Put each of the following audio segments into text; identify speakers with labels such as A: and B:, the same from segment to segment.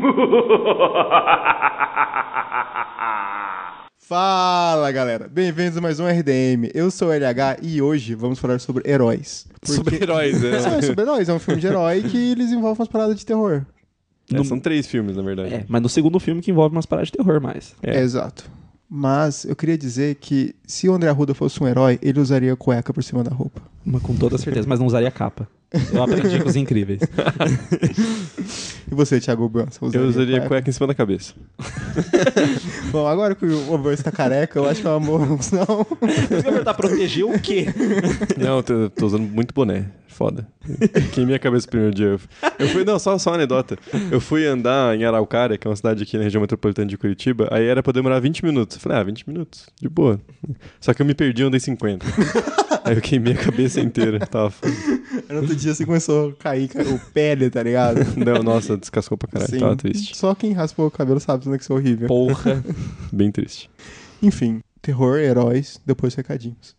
A: Fala galera, bem-vindos a mais um RDM. Eu sou o LH e hoje vamos falar sobre heróis. Porque...
B: Sobre heróis, é.
A: É, sobre heróis, é um filme de herói que eles envolvem umas paradas de terror.
B: É, São três filmes, na verdade.
C: É, mas no segundo filme que envolve umas paradas de terror mais.
B: É.
A: Exato. Mas eu queria dizer que se o André Arruda fosse um herói, ele usaria cueca por cima da roupa.
C: Mas com toda certeza, mas não usaria capa. Eu aprendi com os incríveis.
A: E você, Thiago Branson?
B: Eu usaria cueca em cima da cabeça.
A: Bom, agora que o Obama está careca, eu acho que é uma boa opção.
C: Você proteger o quê?
B: Não, eu tô, tô usando muito boné. Foda. Queimei a cabeça o primeiro dia. Eu fui, não, só, só uma anedota. Eu fui andar em Araucária, que é uma cidade aqui na região metropolitana de Curitiba, aí era pra demorar 20 minutos. Eu falei, ah, 20 minutos, de boa. Só que eu me perdi, eu andei 50. Aí eu queimei a cabeça inteira. Tava foda.
A: No outro dia você começou a cair o pele, tá ligado?
B: Não, nossa, descascou pra caralho. Tava triste.
A: Só quem raspou o cabelo sabe né, que isso é horrível.
C: Porra.
B: Bem triste.
A: Enfim, terror, heróis, depois recadinhos.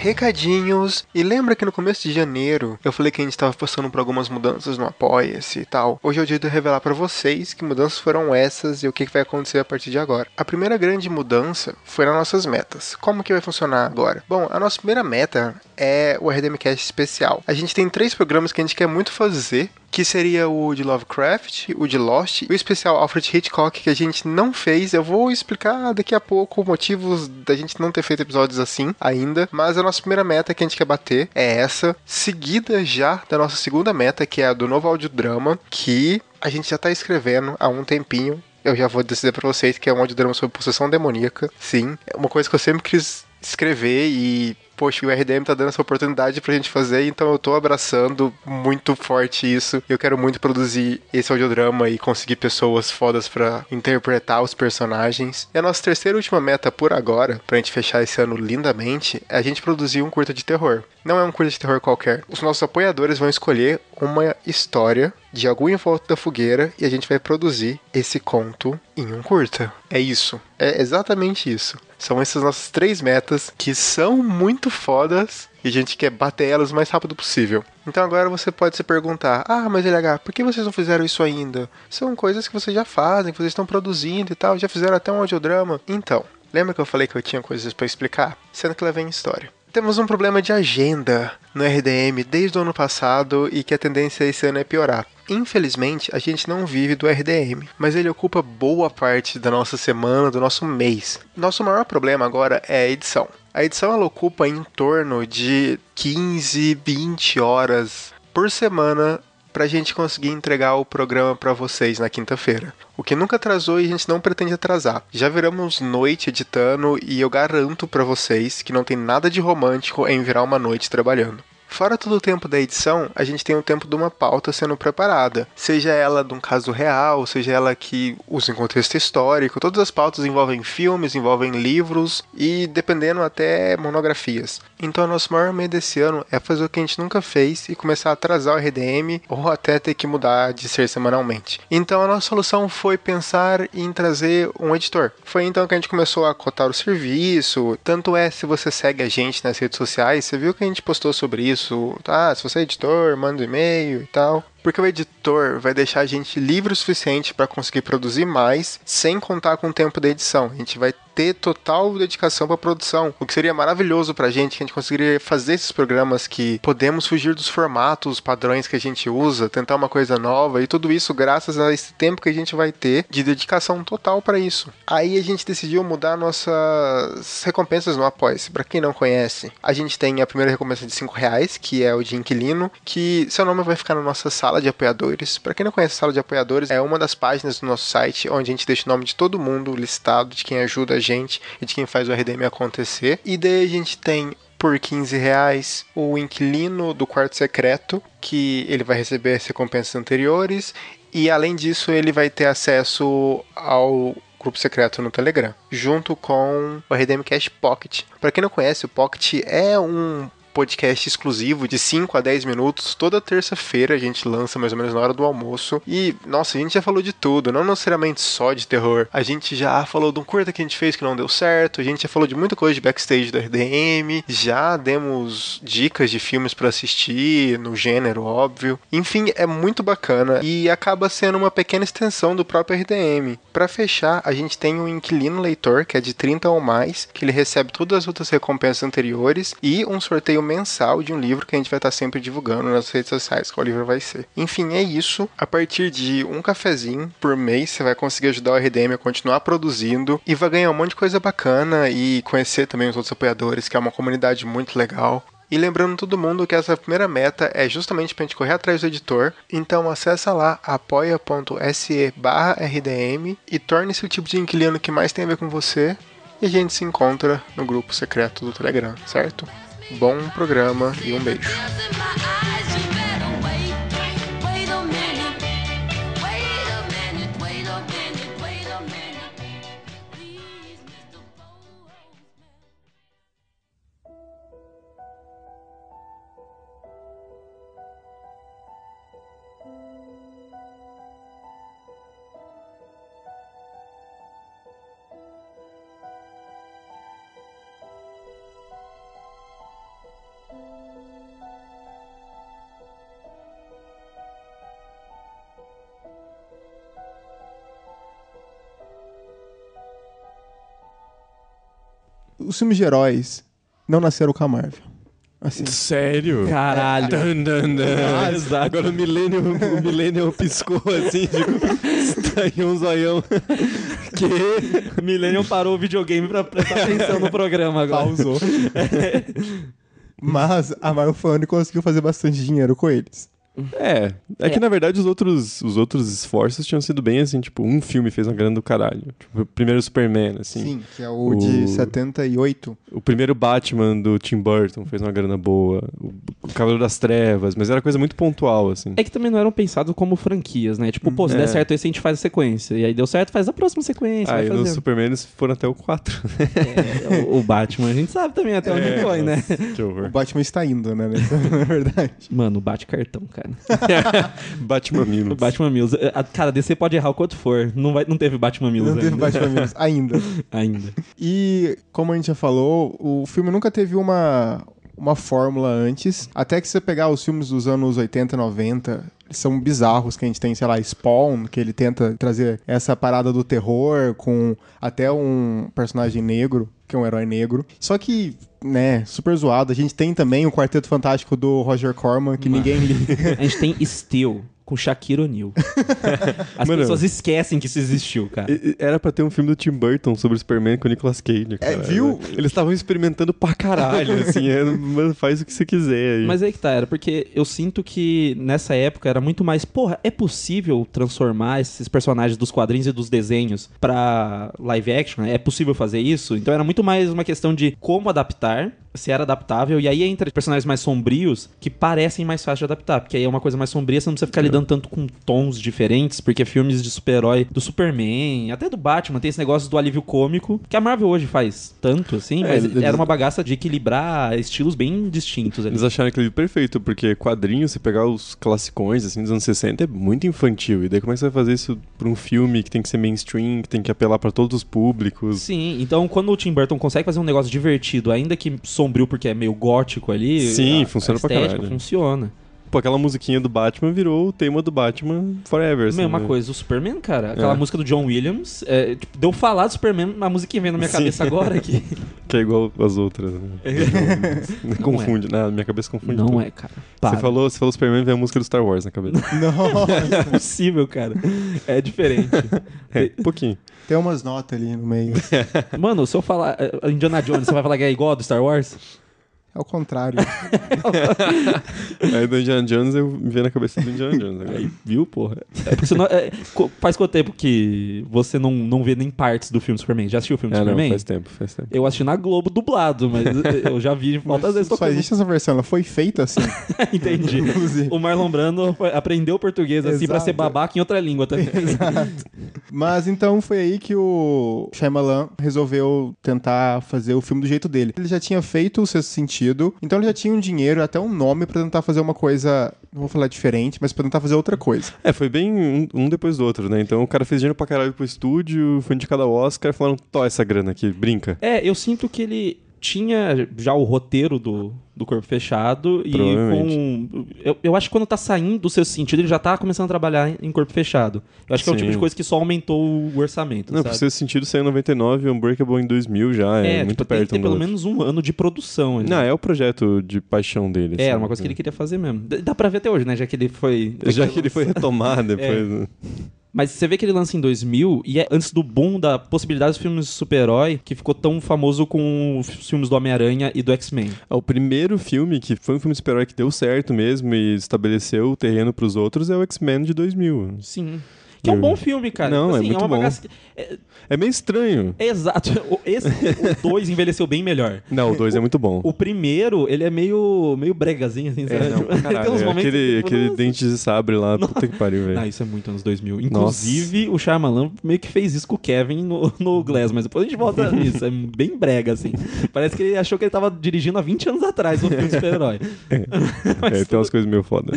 A: Recadinhos. E lembra que no começo de janeiro eu falei que a gente estava passando por algumas mudanças no Apoia-se e tal. Hoje é o dia de revelar para vocês que mudanças foram essas e o que vai acontecer a partir de agora. A primeira grande mudança foi nas nossas metas. Como que vai funcionar agora? Bom, a nossa primeira meta é o RDMcast especial. A gente tem três programas que a gente quer muito fazer que seria o de Lovecraft, o de Lost e o especial Alfred Hitchcock que a gente não fez. Eu vou explicar daqui a pouco motivos da gente não ter feito episódios assim ainda, mas a nossa primeira meta que a gente quer bater é essa, seguida já da nossa segunda meta, que é a do novo audiodrama, que a gente já tá escrevendo há um tempinho. Eu já vou dizer pra vocês que é um audiodrama sobre possessão demoníaca. Sim, é uma coisa que eu sempre quis escrever e poxa, o RDM tá dando essa oportunidade pra gente fazer, então eu tô abraçando muito forte isso. Eu quero muito produzir esse audiodrama e conseguir pessoas fodas pra interpretar os personagens. E a nossa terceira e última meta por agora, pra gente fechar esse ano lindamente, é a gente produzir um curta de terror. Não é um curta de terror qualquer. Os nossos apoiadores vão escolher uma história de algum em volta da fogueira e a gente vai produzir esse conto em um curta. É isso. É exatamente isso. São essas nossas três metas que são muito fodas e a gente quer bater elas o mais rápido possível. Então agora você pode se perguntar: Ah, mas LH, por que vocês não fizeram isso ainda? São coisas que vocês já fazem, que vocês estão produzindo e tal, já fizeram até um audiodrama. Então, lembra que eu falei que eu tinha coisas para explicar? Sendo que lá vem história. Temos um problema de agenda no RDM desde o ano passado e que a tendência esse ano é piorar. Infelizmente, a gente não vive do RDM, mas ele ocupa boa parte da nossa semana, do nosso mês. Nosso maior problema agora é a edição. A edição ela ocupa em torno de 15, 20 horas por semana pra gente conseguir entregar o programa pra vocês na quinta-feira. O que nunca atrasou e a gente não pretende atrasar. Já viramos noite editando e eu garanto pra vocês que não tem nada de romântico em virar uma noite trabalhando. Fora todo o tempo da edição, a gente tem o tempo de uma pauta sendo preparada. Seja ela de um caso real, seja ela que usa em contexto histórico. Todas as pautas envolvem filmes, envolvem livros e, dependendo, até monografias. Então, nosso maior medo desse ano é fazer o que a gente nunca fez e começar a atrasar o RDM ou até ter que mudar de ser semanalmente. Então, a nossa solução foi pensar em trazer um editor. Foi então que a gente começou a cotar o serviço. Tanto é, se você segue a gente nas redes sociais, você viu que a gente postou sobre isso isso. Ah, se você é editor, manda um e-mail e tal. Porque o editor vai deixar a gente livre o suficiente para conseguir produzir mais, sem contar com o tempo da edição. A gente vai ter total dedicação para produção, o que seria maravilhoso para a gente, que a gente conseguiria fazer esses programas que podemos fugir dos formatos, padrões que a gente usa, tentar uma coisa nova e tudo isso graças a esse tempo que a gente vai ter de dedicação total para isso. Aí a gente decidiu mudar nossas recompensas no Apoia-se. Para quem não conhece, a gente tem a primeira recompensa de 5 reais, que é o de inquilino, que seu nome vai ficar na nossa sala de apoiadores. Para quem não conhece a sala de apoiadores, é uma das páginas do nosso site onde a gente deixa o nome de todo mundo listado, de quem ajuda a gente e de quem faz o RDM acontecer. E daí a gente tem por 15 reais o inquilino do quarto secreto, que ele vai receber as recompensas anteriores. E além disso, ele vai ter acesso ao grupo secreto no Telegram, junto com o RDM Cash Pocket. Para quem não conhece, o Pocket é um
D: podcast exclusivo de 5 a 10 minutos. Toda terça-feira a gente lança mais ou menos na hora do almoço. E, nossa, a gente já falou de tudo, não necessariamente só de terror. A gente já falou de um curta que a gente fez que não deu certo, a gente já falou de muita coisa de backstage do RDM, já demos dicas de filmes pra assistir, no gênero, óbvio. Enfim, é muito bacana e acaba sendo uma pequena extensão do próprio RDM. Pra fechar, a gente tem um inquilino leitor, que é de 30 ou mais, que ele recebe todas as outras recompensas anteriores e um sorteio mensal de um livro que a gente vai estar sempre divulgando nas redes sociais qual livro vai ser. Enfim, é isso. A partir de um cafezinho por mês, você vai conseguir ajudar o RDM a continuar produzindo e vai ganhar um monte de coisa bacana e conhecer também os outros apoiadores, que é uma comunidade muito legal. E lembrando todo mundo que essa primeira meta é justamente pra gente correr atrás do editor. Então acessa lá apoia.se RDM e torne-se o tipo de inquilino que mais tem a ver com você. E a gente se encontra no grupo secreto do Telegram, certo? Bom programa e um beijo.
A: Os filmes de heróis não nasceram com a Marvel. Assim.
B: Sério?
C: Caralho.
B: Dun, dun, dun.
C: Ah, exato.
B: Agora o Millennium, o Millennium piscou assim, tipo, estranhou um zoião. que?
C: Millennium parou o videogame pra prestar atenção no programa agora.
A: Pausou. Mas a Marvel que conseguiu fazer bastante dinheiro com eles.
B: É, é que na verdade os outros, os outros esforços tinham sido bem assim, tipo, um filme fez uma grana do caralho. Tipo, o primeiro Superman, assim.
A: Sim, que é o,
B: O-
A: de 78.
B: O primeiro Batman do Tim Burton fez uma grana boa. O, o Cavaleiro das Trevas, mas era coisa muito pontual, assim.
C: É que também não eram pensados como franquias, né? Tipo, pô, se der
B: É.
C: certo esse, a gente faz a sequência. E aí deu certo, faz a próxima sequência.
B: Aí
C: fazendo.
B: Superman eles foram até o 4.
C: É, o, o Batman, a gente sabe também até onde
B: É,
C: foi, né?
B: Que
A: O. Batman está indo, né? Na verdade.
C: Mano, bate cartão, cara.
B: Batman Milos.
C: Batman Mills. eh, a- Cara, DC pode errar o quanto for. Não, vai, não teve Batman Mills
A: Não teve
C: ainda.
A: Batman Mills ainda.
C: ainda.
A: E, como a gente já falou, o filme nunca teve uma, uma fórmula antes. Até que você pegar os filmes dos anos 80, 90, são bizarros que a gente tem, sei lá, Spawn, que ele tenta trazer essa parada do terror com até um personagem negro, que é um herói negro. Só que, né, super zoado. A gente tem também o Quarteto Fantástico do Roger Corman, que ninguém liga.
C: A gente tem Steel com Shaquille O'Neal. As
B: Mano.
C: pessoas esquecem que isso existiu, cara.
B: Era pra ter um filme do Tim Burton sobre o Superman com o Nicolas Cage, cara.
A: viu?
B: Eles estavam experimentando pra caralho, assim. é, faz o que você quiser aí.
C: Mas aí que tá, era porque eu sinto que nessa época era muito mais, porra, é possível transformar esses personagens dos quadrinhos e dos desenhos pra live action? É possível fazer isso? Então era muito mais uma questão de como adaptar, se era adaptável, e aí entra personagens mais sombrios que parecem mais fáceis de adaptar, porque aí é uma coisa mais sombria, você não precisa ficar lidando tanto com tons diferentes, porque filmes de super-herói, do Superman, até do Batman, tem esse negócio do alívio cômico, que a Marvel hoje faz tanto, assim,
B: É,
C: mas
B: eles-
C: era uma bagaça de equilibrar estilos bem distintos ali.
B: Eles acharam aquele perfeito, porque quadrinho, se pegar os classicões, assim, dos anos 60, é muito infantil. E daí como é que você vai fazer isso pra um filme que tem que ser mainstream, que tem que apelar pra todos os públicos?
C: Sim, então quando o Tim Burton consegue fazer um negócio divertido, ainda que sombrio porque é meio gótico ali,
B: Sim,
C: a-
B: funciona
C: a
B: pra
C: estética
B: caralho.
C: funciona.
B: Pô, aquela musiquinha do Batman virou o tema do Batman Forever, assim,
C: Mesma
B: né?
C: coisa, o Superman, cara, aquela
B: É.
C: música do John Williams, é, tipo, deu falar do Superman, a musiquinha vem na minha
B: Sim.
C: cabeça agora aqui.
B: Que é igual as outras, né?
C: Não
B: confunde, na minha cabeça confunde
C: Não
B: tudo.
C: é, cara. Para.
B: Você falou, você falou Superman, vem a música do Star Wars na cabeça.
A: Não,
C: É possível, cara. É diferente.
B: é, um pouquinho.
A: tem umas notas ali no meio.
C: Mano, se eu falar é, Indiana Jones, você vai falar que é igual a do Star Wars?
A: É o contrário.
B: Aí do Indiana Jones eu me veio na cabeça do Indiana Jones agora.
C: Aí, viu, porra? É porque não- é, faz quanto tempo que você não, não vê nem partes do filme Superman? Já assistiu o filme
B: É, não,
C: Superman?
B: faz tempo, faz tempo.
C: Eu assisti na Globo dublado, mas eu já vi altas vezes
A: Só
C: tocando.
A: existe essa versão, ela foi feita assim.
C: Entendi.
A: Inclusive.
C: O Marlon Brando foi- aprendeu português assim pra
A: Exato.
C: ser babaca em outra língua também.
A: Mas então foi aí que o Shyamalan resolveu tentar fazer o filme do jeito dele. Ele já tinha feito o Sexto sentido. Então ele já tinha um dinheiro, até um nome pra tentar fazer uma coisa, não vou falar diferente, mas pra tentar fazer outra coisa.
B: É, foi bem um, um depois do outro, né? Então o cara fez dinheiro pra caralho pro estúdio, foi indicado ao Oscar, falaram, tó essa grana aqui, brinca.
C: É, eu sinto que ele tinha já o roteiro do, do Corpo Fechado e com... Eu, eu acho que quando tá saindo do seu sentido, ele já tá começando a trabalhar em Corpo Fechado. Eu acho que é o tipo
B: Sim.
C: de coisa que só aumentou o orçamento,
B: Não,
C: sabe?
B: pra ser sentido, saiu em 99, Unbreakable em 2000 já, é, muito
C: tipo, tem,
B: perto
C: tem
B: um
C: pelo
B: outro.
C: menos um ano de produção. ali.
B: Não, é o projeto de paixão dele.
C: É, era uma coisa que ele queria fazer mesmo. Dá pra ver até hoje, né? Já que ele foi.
B: Já que ele foi retomar depois. né?
C: Mas você vê que ele lança em 2000 e é antes do boom da possibilidade dos filmes de super-herói que ficou tão famoso com os filmes do Homem-Aranha e do X-Men.
B: Ah, O primeiro filme que foi um filme de super-herói que deu certo mesmo e estabeleceu o terreno pros outros é o X-Men de 2000.
C: Sim. Que é um bom filme, cara.
B: Não,
C: Tipo
B: é
C: assim,
B: muito
C: uma
B: bom.
C: bagaça- É,
B: É meio estranho.
C: é exato. O- Esse, o 2 envelheceu bem melhor.
B: Não, o 2 é muito bom.
C: O primeiro, ele é meio, meio bregazinho, assim, sabe?
B: É, não, caralho,
C: tem uns momentos
B: aquele,
C: que, tipo,
B: aquele
C: nossa.
B: dente de sabre lá, puta que pariu, velho.
C: Ah, isso é muito anos 2000. Inclusive, o Shyamalan meio que fez isso com o Kevin no, no Glass, mas depois a gente volta nisso. É bem brega, assim. Parece que ele achou que ele tava dirigindo há 20 anos atrás o filme de super-herói.
B: É, tem umas coisas meio foda.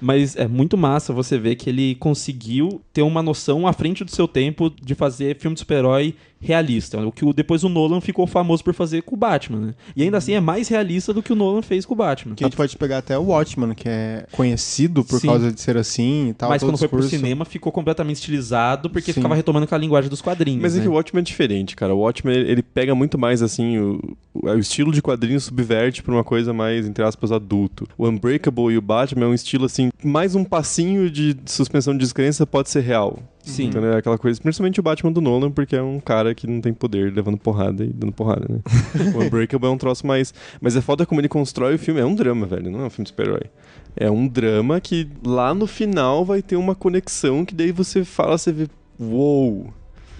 C: Mas é muito massa você ver que ele conseguiu ter uma noção à frente do seu tempo de fazer filme de super-herói realista. O que o- depois o Nolan ficou famoso por fazer com o Batman, né? E ainda assim é mais realista do que o Nolan fez com o Batman.
A: Que a gente pode pegar até o Watchman, que é conhecido por
C: Sim.
A: causa de ser assim e tal.
C: Mas quando foi pro cinema ficou completamente estilizado porque
A: Sim.
C: ficava retomando aquela linguagem dos quadrinhos.
B: Mas é
C: né?
B: que o Watchmen é diferente, cara. O Watchmen, ele, pega muito mais, assim, o, o, o estilo de quadrinho subverte pra uma coisa mais, entre aspas, adulto. O Unbreakable e o Batman é um estilo, assim, mais um passinho de suspensão de descrença pode ser real.
C: Sim.
B: Entendeu? É aquela coisa, principalmente o Batman do Nolan, porque é um cara que não tem poder levando porrada e dando porrada, né? o Unbreakable é um troço mais. Mas é foda como ele constrói o filme. É um drama, velho, não é um filme de super-herói. É um drama que lá no final vai ter uma conexão que daí você fala, você vê. Uou!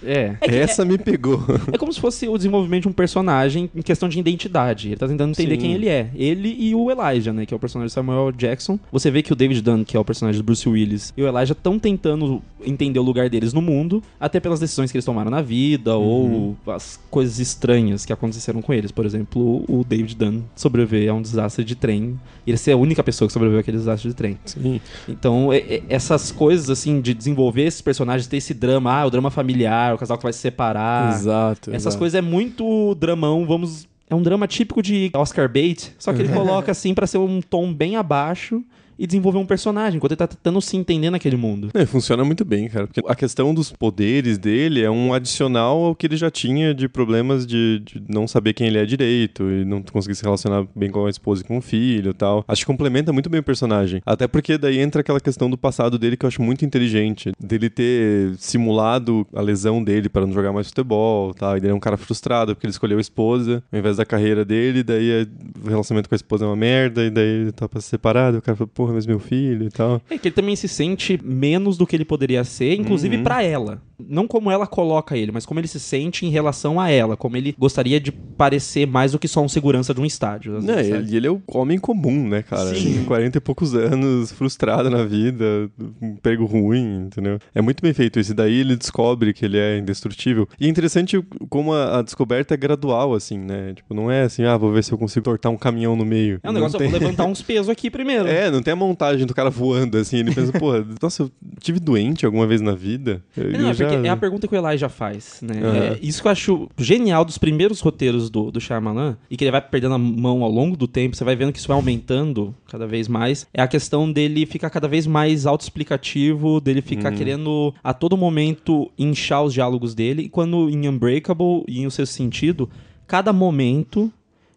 C: É.
B: Essa me pegou.
C: É como se fosse o desenvolvimento de um personagem em questão de identidade. Ele tá tentando entender
B: Sim.
C: quem ele é. Ele e o Elijah, né? Que é o personagem de Samuel Jackson. Você vê que o David Dunn, que é o personagem do Bruce Willis, e o Elijah estão tentando entender o lugar deles no mundo, até pelas decisões que eles tomaram na vida,
B: Uhum.
C: ou as coisas estranhas que aconteceram com eles. Por exemplo, o David Dunn sobreviver a um desastre de trem. E ele ser a única pessoa que sobreviveu àquele desastre de trem.
B: Sim.
C: Então, é- é- essas coisas, assim, de desenvolver esses personagens, ter esse drama, ah, o drama familiar, o casal que vai se separar.
B: exato.
C: Essas
B: exato.
C: coisas é muito dramão, vamos. É um drama típico de Oscar Bate, só que ele coloca assim pra ser um tom bem abaixo e desenvolver um personagem, enquanto ele tá tentando se entender naquele mundo.
B: É, funciona muito bem, cara. Porque a questão dos poderes dele é um adicional ao que ele já tinha de problemas de, de não saber quem ele é direito e não conseguir se relacionar bem com a esposa e com o filho e tal. Acho que complementa muito bem o personagem. Até porque daí entra aquela questão do passado dele que eu acho muito inteligente. Dele ter simulado a lesão dele para não jogar mais futebol tal. E ele é um cara frustrado porque ele escolheu a esposa ao invés da carreira dele. Daí é- o relacionamento com a esposa é uma merda. E daí ele tá pra se separar. O cara fala, porra, mas meu filho e tal.
C: É que ele também se sente menos do que ele poderia ser, inclusive
B: Uhum.
C: pra ela. Não como ela coloca ele, mas como ele se sente em relação a ela, como ele gostaria de parecer mais do que só um segurança de um estádio.
B: Não,
C: vezes,
B: ele, ele é o homem comum, né, cara?
C: Sim.
B: 40 e poucos anos, frustrado na vida, um emprego ruim, entendeu? É muito bem feito isso. E daí ele descobre que ele é indestrutível. E é interessante como a, a descoberta é gradual, assim, né? Tipo, não é assim, ah, vou ver se eu consigo tortar um caminhão no meio.
C: É um negócio,
B: tem...
C: eu vou levantar uns pesos aqui primeiro.
B: É, não tem a montagem do cara voando, assim. Ele pensa, pô, nossa, eu tive doente alguma vez na vida? Eu,
C: Não,
B: eu
C: é
B: já-
C: é a pergunta que o Elijah faz, né?
B: Aham.
C: É isso que eu acho genial dos primeiros roteiros do, do Shyamalan, e que ele vai perdendo a mão ao longo do tempo, você vai vendo que isso vai aumentando cada vez mais, é a questão dele ficar cada vez mais autoexplicativo, dele ficar
B: Hum.
C: querendo a todo momento inchar os diálogos dele, e quando em Unbreakable e em O Seu Sentido, cada momento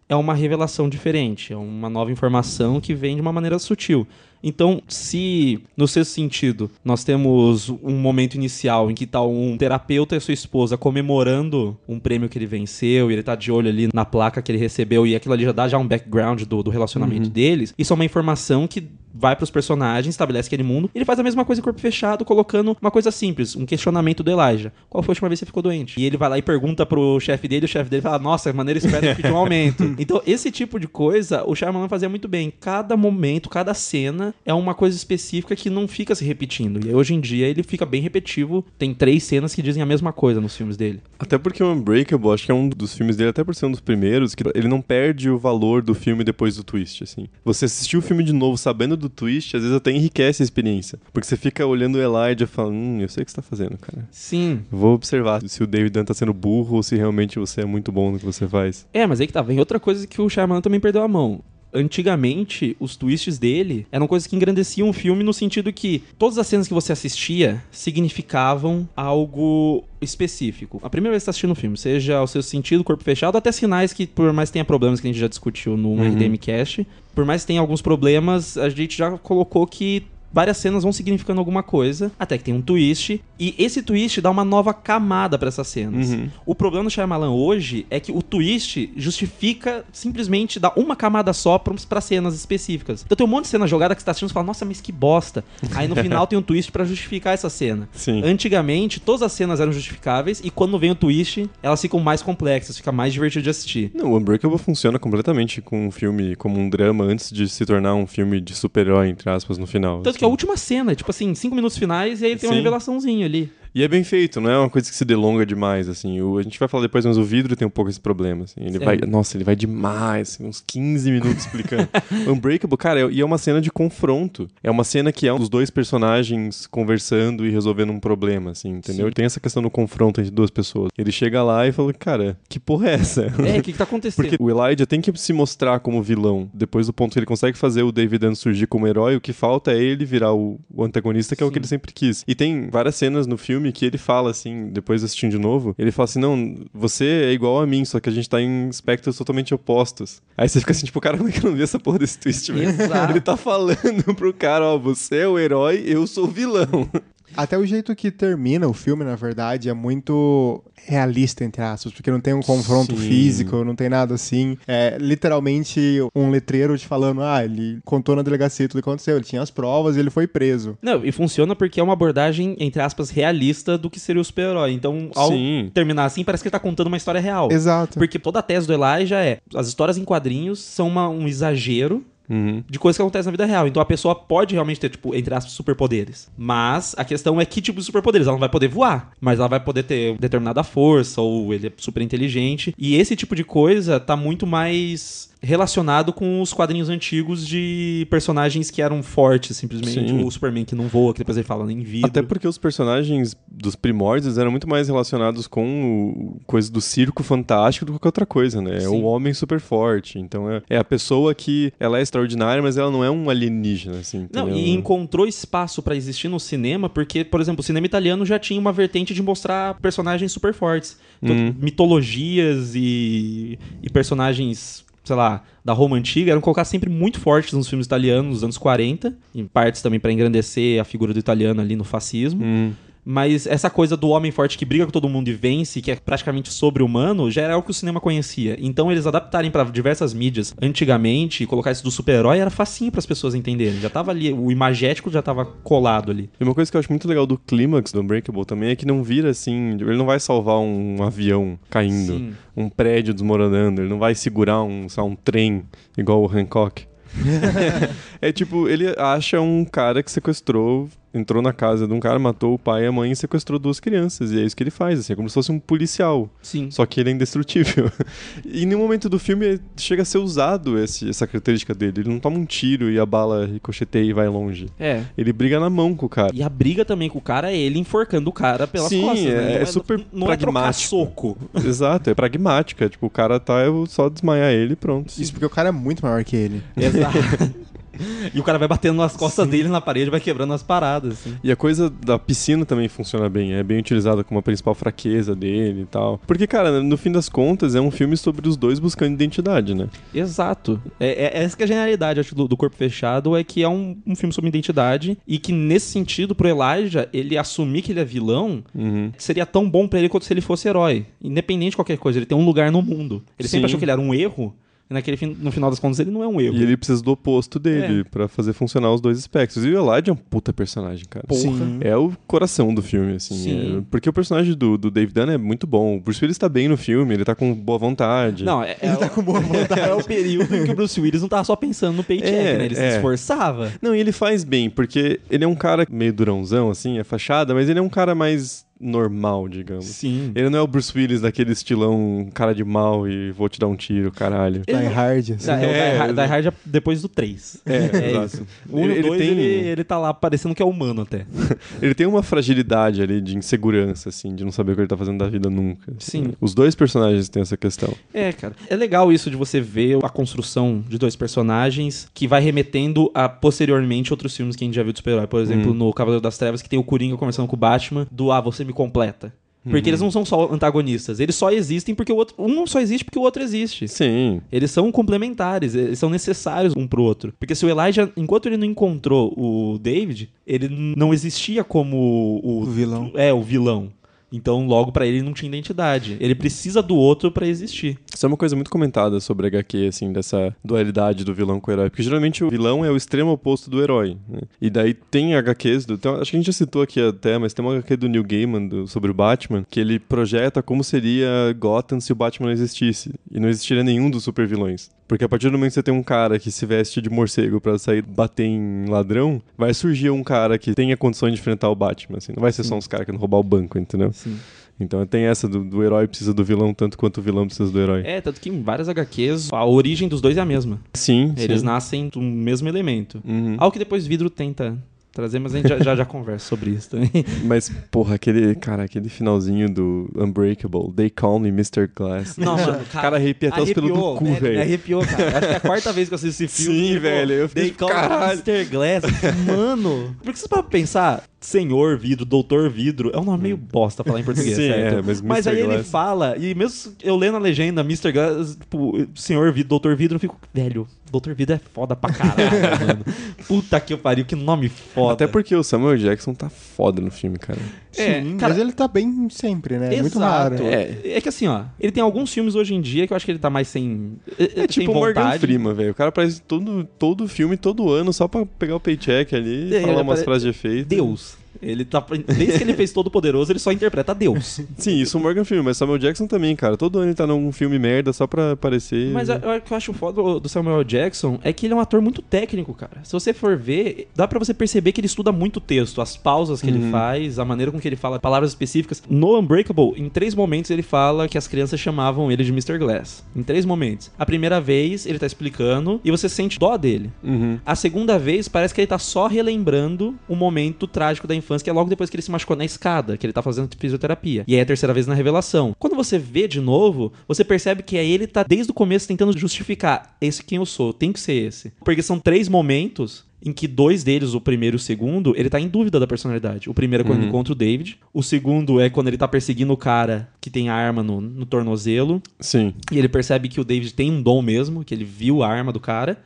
C: é uma revelação diferente, é uma nova informação que vem de uma maneira sutil. Então, se no sexto sentido nós temos um momento inicial em que tá um terapeuta e sua esposa comemorando um prêmio que ele venceu e ele tá de olho ali na placa que ele recebeu e aquilo ali já dá já um background do, do relacionamento deles, isso é uma informação que vai pros personagens, estabelece aquele mundo. Ele faz a mesma coisa em corpo fechado, colocando uma coisa simples, um questionamento do Elijah. Qual foi a última vez que você ficou doente? E ele vai lá e pergunta pro chefe dele, o chefe dele fala: "Nossa, maneira esperta pedir um aumento". então, esse tipo de coisa, o Shyamalan fazia muito bem. Cada momento, cada cena cena é uma coisa específica que não fica se repetindo. E hoje em dia ele fica bem repetitivo. Tem três cenas que dizem a mesma coisa nos filmes dele.
B: Até porque o Unbreakable, acho que é um dos filmes dele, até por ser um dos primeiros, que ele não perde o valor do filme depois do twist, assim. Você assistiu o filme de novo sabendo do twist, às vezes até enriquece a experiência. Porque você fica olhando o Elijah e fala, hum, eu sei o que você tá fazendo, cara.
C: Sim.
B: Vou observar se o David Dunn tá sendo burro ou se realmente você é muito bom no que você faz.
C: É, mas aí que tá. Vem outra coisa que o Shyamalan também perdeu a mão. Antigamente, os twists dele eram coisas que engrandeciam o filme no sentido que todas as cenas que você assistia significavam algo específico. A primeira vez que você tá assistindo um filme, seja o seu sentido, corpo fechado, até sinais que, por mais que tenha problemas que a gente já discutiu no RDM Cast, por mais que tenha alguns problemas, a gente já colocou que várias cenas vão significando alguma coisa, até que tem um twist, e esse twist dá uma nova camada pra essas cenas.
B: Uhum.
C: O problema do Shyamalan hoje é que o twist justifica simplesmente dar uma camada só pra, pra cenas específicas. Então tem um monte de cena jogada que você tá assistindo e fala, nossa, mas que bosta. Aí no final tem um twist pra justificar essa cena.
B: Sim.
C: Antigamente, todas as cenas eram justificáveis, e quando vem o twist, elas ficam mais complexas, fica mais divertido de assistir.
B: Não, o Unbreakable funciona completamente com um filme, como um drama, antes de se tornar um filme de super-herói, entre aspas, no final.
C: Tanto que a última cena, tipo assim, cinco minutos finais, e aí tem uma
B: Sim.
C: revelaçãozinha ali.
B: E é bem feito, não é uma coisa que se delonga demais, assim. O, a gente vai falar depois, mas o vidro tem um pouco esse problema, assim. Ele
C: Sim.
B: vai, nossa, ele vai demais, assim, uns 15 minutos explicando. Unbreakable, cara, é, e é uma cena de confronto. É uma cena que é um dos dois personagens conversando e resolvendo um problema, assim, entendeu?
C: Sim.
B: Tem essa questão do confronto entre duas pessoas. Ele chega lá e fala, cara, que porra é essa?
C: É, o que, que tá acontecendo?
B: Porque o Elijah tem que se mostrar como vilão. Depois do ponto que ele consegue fazer o David Dunn surgir como herói, o que falta é ele virar o, o antagonista, que é o que
C: Sim.
B: ele sempre quis. E tem várias cenas no filme que ele fala assim, depois assistindo de novo, ele fala assim: não, você é igual a mim, só que a gente tá em espectros totalmente opostos. Aí você fica assim, tipo, cara, como é que eu não vi essa porra desse twist, velho? Ele tá falando pro cara, ó, você é o herói, eu sou o vilão.
A: Até o jeito que termina o filme, na verdade, é muito realista, entre aspas, porque não tem um confronto
B: Sim.
A: físico, não tem nada assim. É literalmente um letreiro te falando, ah, ele contou na delegacia tudo que aconteceu, ele tinha as provas e ele foi preso.
C: Não, e funciona porque é uma abordagem, entre aspas, realista do que seria o super-herói. Então, ao
B: Sim.
C: terminar assim, parece que ele tá contando uma história real.
A: Exato.
C: Porque toda a tese do Elijah é: as histórias em quadrinhos são uma- um exagero
B: Uhum.
C: de coisas que acontecem na vida real. Então a pessoa pode realmente ter, tipo, entre aspas, superpoderes. Mas a questão é que tipo de superpoderes. Ela não vai poder voar, mas ela vai poder ter determinada força, ou ele é super inteligente. E esse tipo de coisa tá muito mais relacionado com os quadrinhos antigos de personagens que eram fortes, simplesmente.
B: Sim.
C: O Superman que não voa, que depois ele fala em vidro.
B: Até porque os personagens dos primórdios eram muito mais relacionados com o, coisa do circo fantástico do que qualquer outra coisa, né? É
C: Sim.
B: o homem super forte. Então é, é a pessoa que ela é extraordinária, mas ela não é um alienígena, assim.
C: Não,
B: entendeu?
C: e encontrou espaço pra existir no cinema, porque, por exemplo, o cinema italiano já tinha uma vertente de mostrar personagens super fortes. Então,
B: Uhum.
C: mitologias e, e personagens, sei lá, da Roma antiga eram colocados sempre muito fortes nos filmes italianos dos anos 40, em partes também pra engrandecer a figura do italiano ali no fascismo.
B: Hum.
C: Mas essa coisa do homem forte que briga com todo mundo e vence, que é praticamente sobre-humano, já era algo que o cinema conhecia. Então eles adaptarem pra diversas mídias antigamente e colocar isso do super-herói era facinho para as pessoas entenderem. Já tava ali, o imagético já tava colado ali.
B: E uma coisa que eu acho muito legal do clímax do Unbreakable também é que não vira assim. Ele não vai salvar um avião caindo,
C: Sim.
B: um prédio desmoronando, ele não vai segurar um, lá, um trem igual o Hancock. é tipo, ele acha um cara que sequestrou, entrou na casa de um cara, matou o pai e a mãe e sequestrou duas crianças. E é isso que ele faz, assim, é como se fosse um policial.
C: Sim.
B: Só que ele é indestrutível. e em nenhum momento do filme chega a ser usado esse- essa característica dele. Ele não toma um tiro e a bala ricocheteia e vai longe.
C: É.
B: Ele briga na mão com o cara.
C: E a briga também com o cara é ele enforcando o cara pelas
B: Sim,
C: costas. né?
B: é-
C: Não
B: é super
C: Não é trocar
B: pragmático.
C: soco.
B: Exato, é pragmática. Tipo, o cara tá, eu vou só desmaiar ele e pronto.
A: Isso porque o cara é muito maior que ele.
C: Exato. e o cara vai batendo nas costas dele na parede, vai quebrando as paradas, assim.
B: E a coisa da piscina também funciona bem, é bem utilizada como a principal fraqueza dele e tal. Porque, cara, no fim das contas, é um filme sobre os dois buscando identidade, né?
C: Exato. É, é- essa que é a genialidade acho, do, do Corpo Fechado, é que é um, um filme sobre identidade e que, nesse sentido, pro Elijah, ele assumir que ele é vilão
B: Uhum.
C: seria tão bom pra ele quanto se ele fosse herói. Independente de qualquer coisa, ele tem um lugar no mundo. Ele sempre
B: Sim.
C: achou que ele era um erro, naquele no final das contas, ele não é um erro.
B: E ele precisa do oposto dele pra fazer funcionar os dois espectros. E o Elijah é um puta personagem, cara.
C: Porra.
A: Sim.
B: É o coração do filme, assim.
C: Sim.
B: é- porque o personagem do, do Dave Dunn é muito bom. O Bruce Willis tá bem no filme, ele tá com boa vontade.
C: Não, é, é,
A: tá com boa vontade.
C: é o período em que o Bruce Willis não tava só pensando no paycheck,
B: É,
C: né? Ele se
B: é.
C: esforçava.
B: Não, e ele faz bem, porque ele é um cara meio durãozão, assim, é fachada, mas ele é um cara mais normal, digamos.
C: Sim.
B: Ele não é o Bruce Willis daquele estilão cara de mal e vou te dar um tiro, caralho.
A: Die Hard. assim.
C: É, o Die
B: É,
C: Hard- Die Hard é depois do 3.
B: É, exato.
C: isso. O 1 e
B: Ele-
C: o
B: ele
C: 2,
B: tem-
C: ele, ele tá lá parecendo que é humano até.
B: Ele tem uma fragilidade ali de insegurança, assim, de não saber o que ele tá fazendo da vida nunca.
C: Sim.
B: Os dois personagens têm essa questão.
C: É, cara. É legal isso de você ver a construção de dois personagens que vai remetendo a posteriormente outros filmes que a gente já viu de super-herói. Por exemplo, no Cavaleiro das Trevas, que tem o Coringa conversando com o Batman, do Ah, você me completa. Porque eles não são só antagonistas, eles só existem porque o outro. Um só existe porque o outro existe.
B: Sim.
C: Eles são complementares, eles são necessários um pro outro. Porque se o Elijah, enquanto ele não encontrou o David, ele não existia como o,
A: O vilão.
C: É, o vilão. Então, logo pra ele não tinha identidade. Ele precisa do outro pra existir.
B: Isso é uma coisa muito comentada sobre HQ, assim, dessa dualidade do vilão com o herói. Porque geralmente o vilão é o extremo oposto do herói. né? E daí tem HQs, do, tem- acho que a gente já citou aqui até, mas tem uma HQ do Neil Gaiman do- sobre o Batman, que ele projeta como seria Gotham se o Batman não existisse. E não existiria nenhum dos super vilões. Porque a partir do momento que você tem um cara que se veste de morcego pra sair bater em ladrão, vai surgir um cara que tenha condições de enfrentar o Batman, assim. Não vai ser só uns caras que não roubar o banco, entendeu?
C: Sim.
B: Então tem essa do, do herói precisa do vilão tanto quanto o vilão precisa do herói.
C: É, tanto que em várias HQs a origem dos dois é a mesma.
B: Sim,
C: Eles
B: sim.
C: nascem do mesmo elemento.
B: Uhum.
C: Algo que depois vidro tenta trazer, mas a gente já, já, já conversa sobre isso também.
B: Mas, porra, aquele, cara, aquele finalzinho do Unbreakable, They Call Me Mr. Glass.
C: Não, mano,
B: cara, arrepia até os pelos do cu, velho.
C: arrepiou, cara. Acho que é a quarta vez que eu assisto esse filme.
B: Sim,
C: pô,
B: velho, eu fiquei
C: They
B: tipo,
C: call me. Mr. Glass. Mano, por que você para pensar Senhor Vidro, Doutor Vidro? É um nome meio bosta falar em português,
B: Sim,
C: certo?
B: é, mas Mr.
C: aí ele
B: Glass-
C: fala, e mesmo eu lendo a legenda, Mr. Glass, tipo, Senhor Vidro, Doutor Vidro, eu fico, velho, Doutor Vidro é foda pra caralho, mano. Puta que eu pariu, que nome foda.
B: Até porque o Samuel Jackson tá foda no filme, cara.
C: É,
A: Sim,
C: cara-
A: mas ele tá bem sempre, né? É muito
C: Exato.
A: raro.
C: É. é que assim, ó, ele tem alguns filmes hoje em dia que eu acho que ele tá mais sem.
B: É
C: sem
B: tipo o Morgan. Freeman, velho. O cara aparece todo, todo filme, todo ano, só pra pegar o paycheck ali
C: É,
B: e falar
C: ele
B: umas frases de efeito.
C: Deus. Ele tá. Desde que ele fez Todo Poderoso, ele só interpreta Deus.
B: Sim, isso o Morgan Freeman, mas Samuel Jackson também, cara. Todo ano ele tá num filme merda só pra aparecer.
C: Mas o que eu acho foda do- Samuel Jackson é que ele é um ator muito técnico, cara. Se você for ver, dá pra você perceber que ele estuda muito o texto, as pausas que ele faz, a maneira com que ele fala palavras específicas. No Unbreakable, em três momentos ele fala que as crianças chamavam ele de Mr. Glass. Em três momentos. A primeira vez, ele tá explicando e você sente dó dele.
B: Uhum.
C: A segunda vez, parece que ele tá só relembrando o momento trágico da infância, que é logo depois que ele se machucou na escada, que ele tá fazendo fisioterapia. E aí é a terceira vez na revelação. Quando você vê de novo, você percebe que aí ele tá desde o começo tentando justificar esse quem eu sou, tem que ser esse. Porque são três momentos em que dois deles, o primeiro e o segundo, ele tá em dúvida da personalidade. O primeiro é quando ele encontra o David. O segundo é quando ele tá perseguindo o cara que tem a arma no, no tornozelo.
B: Sim.
C: E ele percebe que o David tem um dom mesmo, que ele viu a arma do cara.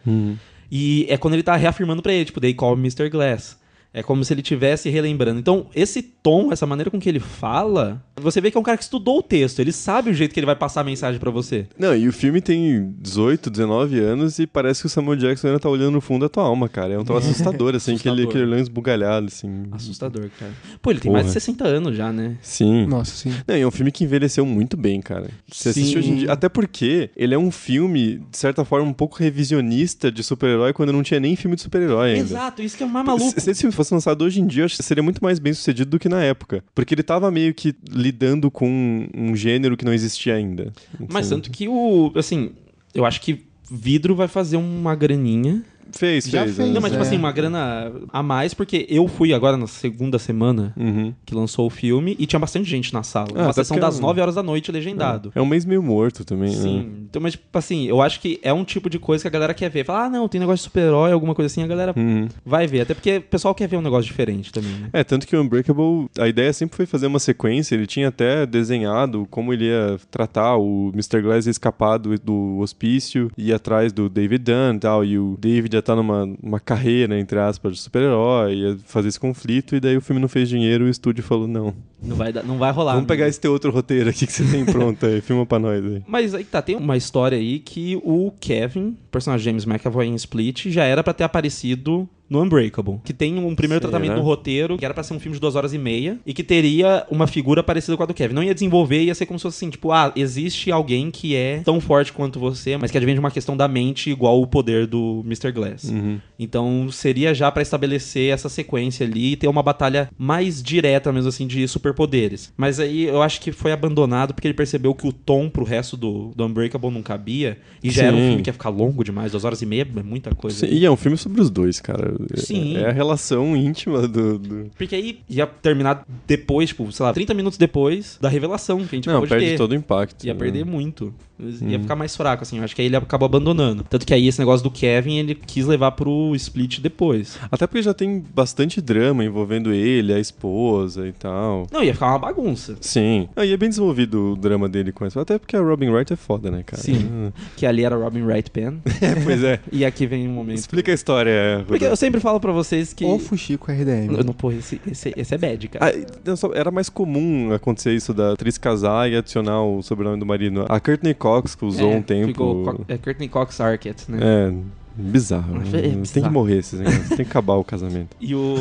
C: E é quando ele tá reafirmando pra ele, tipo, they call Mr. Glass. É como se ele estivesse relembrando. Então, esse tom, essa maneira com que ele fala, você vê que é um cara que estudou o texto. Ele sabe o jeito que ele vai passar a mensagem pra você.
B: Não, e o filme tem 18, 19 anos e parece que o Samuel Jackson ainda tá olhando no fundo da tua alma, cara. É um troço assustador, assim,
C: Assustador.
B: aquele, aquele olhão esbugalhado, assim.
C: Assustador, cara. Pô, ele tem
B: Porra.
C: mais de 60 anos já, né?
B: Sim.
A: Nossa, sim.
B: Não, e é um filme que envelheceu muito bem, cara. Você assiste
C: Sim.
B: hoje em dia. Até porque ele é um filme, de certa forma, um pouco revisionista de super-herói quando não tinha nem filme de super-herói ainda.
C: Exato, isso que é mais maluco.
B: Se se esse filme fosse lançado hoje em dia, eu acho que seria muito mais bem sucedido do que na época. Porque ele tava meio que lidando com um, gênero que não existia ainda.
C: Mas
B: Assim,
C: tanto que o. Assim, eu acho que vidro vai fazer uma graninha.
B: Fez,
A: Já
B: fez.
A: fez,
B: né?
C: Não, mas tipo
A: é.
C: assim, uma grana a mais, porque eu fui agora na segunda semana
B: Uhum.
C: que lançou o filme e tinha bastante gente na sala.
B: Ah,
C: uma
B: até
C: sessão
B: porque é
C: das
B: um-
C: 9 horas da noite legendado.
B: É um mês meio morto também, né?
C: Sim. Então, mas, tipo assim, eu acho que é um tipo de coisa que a galera quer ver. Fala, ah, não, tem negócio de super-herói, alguma coisa assim, a galera
B: Uhum.
C: vai ver. Até porque o pessoal quer ver um negócio diferente também, né?
B: É, tanto que o Unbreakable, a ideia sempre foi fazer uma sequência, ele tinha até desenhado como ele ia tratar o Mr. Glass ia escapar do, do hospício, ir atrás do David Dunn e tal, e o David ia estar numa uma carreira, entre aspas, de super-herói, ia fazer esse conflito, e daí o filme não fez dinheiro e o estúdio falou, não.
C: Não vai, não vai rolar.
B: Vamos pegar esse teu outro roteiro aqui que você tem pronto aí, filma pra nós aí.
C: Mas aí tá, tem uma história aí que o Kevin, personagem James McAvoy em Split, já era pra ter aparecido no Unbreakable. Que tem um primeiro
B: Será?
C: tratamento no roteiro, que era pra ser um filme de duas horas e meia, e que teria uma figura parecida com a do Kevin. Não ia desenvolver, ia ser como se fosse assim, tipo, ah, existe alguém que é tão forte quanto você, mas que advém de uma questão da mente igual o poder do Mr. Glass. Então seria já pra estabelecer essa sequência ali e ter uma batalha mais direta mesmo assim de superpoderes. Mas aí eu acho que foi abandonado porque ele percebeu que o tom pro resto do, do Unbreakable não cabia e já era um
B: Sim.
C: filme que ia ficar longo demais, duas horas e meia é muita coisa.
B: Sim, e é um filme sobre os dois, cara. É-
C: Sim.
B: É a relação íntima do. do-
C: Porque aí ia terminar depois, tipo, sei lá, 30 minutos depois da revelação que a gente
B: Não, perde
C: ter.
B: todo o impacto.
C: Ia
B: né?
C: perder muito. Ia ficar mais fraco, assim. Eu acho que aí ele acabou abandonando. Tanto que aí esse negócio do Kevin, ele quis levar pro Split depois.
B: Até porque já tem bastante drama envolvendo ele, a esposa e tal.
C: Não, ia ficar uma bagunça.
B: Sim. Ah, e é bem desenvolvido o drama dele com isso. Até porque a Robin Wright é foda, né, cara?
C: Sim. Que ali era Robin Wright Pen.
B: É, pois é.
C: e aqui vem um momento.
B: Explica a história,
C: Porque eu
B: Rodolfo.
C: sempre falo pra vocês que.
A: Ou Fuxico RDM.
C: Eu não, pô, esse, esse, esse é bad, cara.
B: Ah, não, só- era mais comum acontecer isso da atriz casar e adicionar o sobrenome do marido. A Courtney Cox, que usou
C: É,
B: um tempo.
C: Ficou Co- é Courtney Cox Arquette, né?
B: É, bizarro.
C: É
B: Tem que
C: bizarro.
B: morrer esses negócios. Tem que acabar o casamento.
C: E o.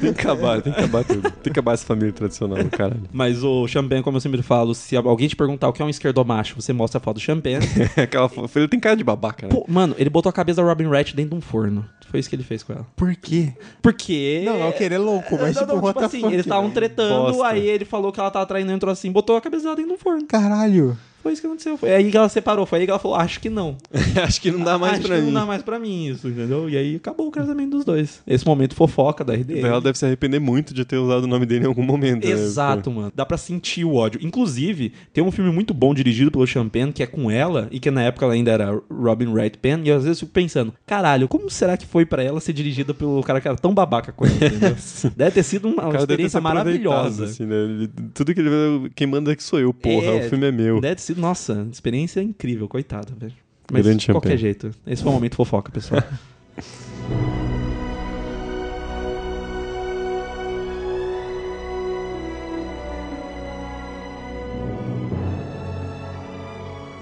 B: Tem que acabar, tem que acabar tudo. Tem que acabar essa família tradicional do caralho.
C: Mas o Champagne, como eu sempre falo, se alguém te perguntar o que é um esquerdomacho, você mostra a foto do Champagne.
B: Aquela fo- ele tem cara de babaca, né?
C: Pô, mano, ele botou a cabeça da Robin Wright dentro de um forno. Foi isso que ele fez com ela.
A: Por quê?
C: Porque.
A: Não, não querer louco, mas
C: Não,
A: tipo,
C: não,
A: what the
C: assim, eles estavam tretando,
B: Bosta.
C: aí ele falou que ela tava traindo, entrou assim, botou a cabeça dela dentro de um forno.
A: Caralho.
C: Foi isso que aconteceu. Foi aí que ela separou, foi aí que ela falou, acho que não.
B: Acho que não dá mais
C: acho
B: pra
C: que
B: mim.
C: não dá mais pra mim isso, entendeu? E aí acabou o casamento dos dois. Esse momento fofoca da RD.
B: Ela deve se arrepender muito de ter usado o nome dele em algum momento. né?
C: Exato, mano. Dá pra sentir o ódio. Inclusive, tem um filme muito bom dirigido pelo Champagne, que é com ela, e que na época ela ainda era Robin Wright Penn, e às vezes eu fico pensando, caralho, como será que foi pra ela ser dirigida pelo cara que era tão babaca com ela, entendeu? Deve ter sido uma, experiência maravilhosa.
B: Assim, né? Tudo que ele vê, quem manda é que sou eu, porra.
C: É,
B: o filme é meu.
C: Deve ter sido, nossa, experiência incrível, coitada, velho. Mas
B: Grande
C: de qualquer
B: Champagne.
C: jeito. Esse foi o momento fofoca, pessoal.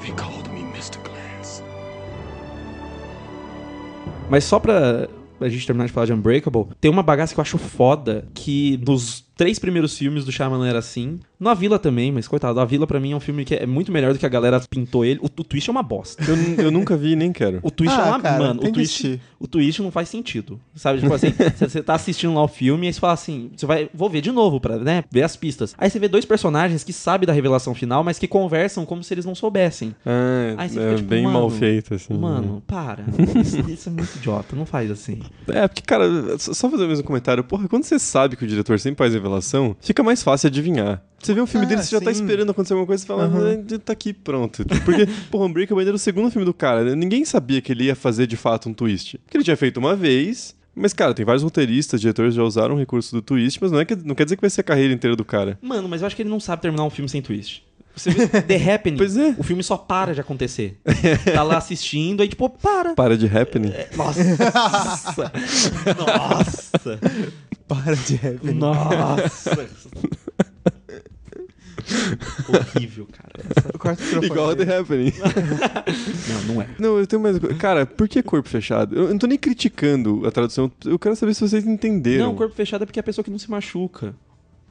E: They called me Mr. Glass.
C: Mas só pra a gente terminar de falar de Unbreakable, tem uma bagaça que eu acho foda, que nos três primeiros filmes do Shyamalan era assim. No A Vila também, mas coitado, A Vila pra mim é um filme que é muito melhor do que a galera pintou ele. O, o twist é uma bosta.
B: Eu, eu nunca vi e nem quero.
C: O twist
A: Ah,
C: é uma...
A: cara,
C: mano, o twist, o twist não faz sentido. Sabe? Tipo assim, você tá assistindo lá o filme e aí você fala assim, você vai, vou ver de novo pra, né, ver as pistas. Aí você vê dois personagens que sabem da revelação final, mas que conversam como se eles não soubessem.
B: Ah,
C: Aí você
B: é
C: fica tipo,
B: bem
C: mano,
B: mal feito, assim.
C: Mano, para. Isso, isso é muito idiota, não faz assim.
B: É, porque, cara, só só fazer o mesmo comentário. Porra, quando você sabe que o diretor sempre faz revelação, fica mais fácil adivinhar. Você vê um filme
A: Ah,
B: dele, você já tá
A: sim.
B: esperando acontecer alguma coisa e fala, ah, tá aqui, pronto. Porque, porra, Unbreakable era o segundo filme do cara. né? Ninguém sabia que ele ia fazer de fato um twist. Porque ele tinha feito uma vez. Mas, cara, tem vários roteiristas, diretores já usaram o recurso do twist, mas não, é que, não quer dizer que vai ser a carreira inteira do cara.
C: Mano, mas eu acho que ele não sabe terminar um filme sem twist. Você vê The Happening,
B: Pois é.
C: o filme só para de acontecer. Tá lá assistindo, aí tipo, para.
B: Para de happening.
C: Nossa. Nossa.
A: Para de rap.
C: Nossa. Horrível, cara. Essa-
A: Corta o microfone.
B: Igual a The Happening.
C: Não, não é.
B: Não, eu tenho mais. Cara, por que corpo fechado? Eu não tô nem criticando a tradução. Eu quero saber se vocês entenderam.
C: Não, corpo fechado é porque é a pessoa que não se machuca.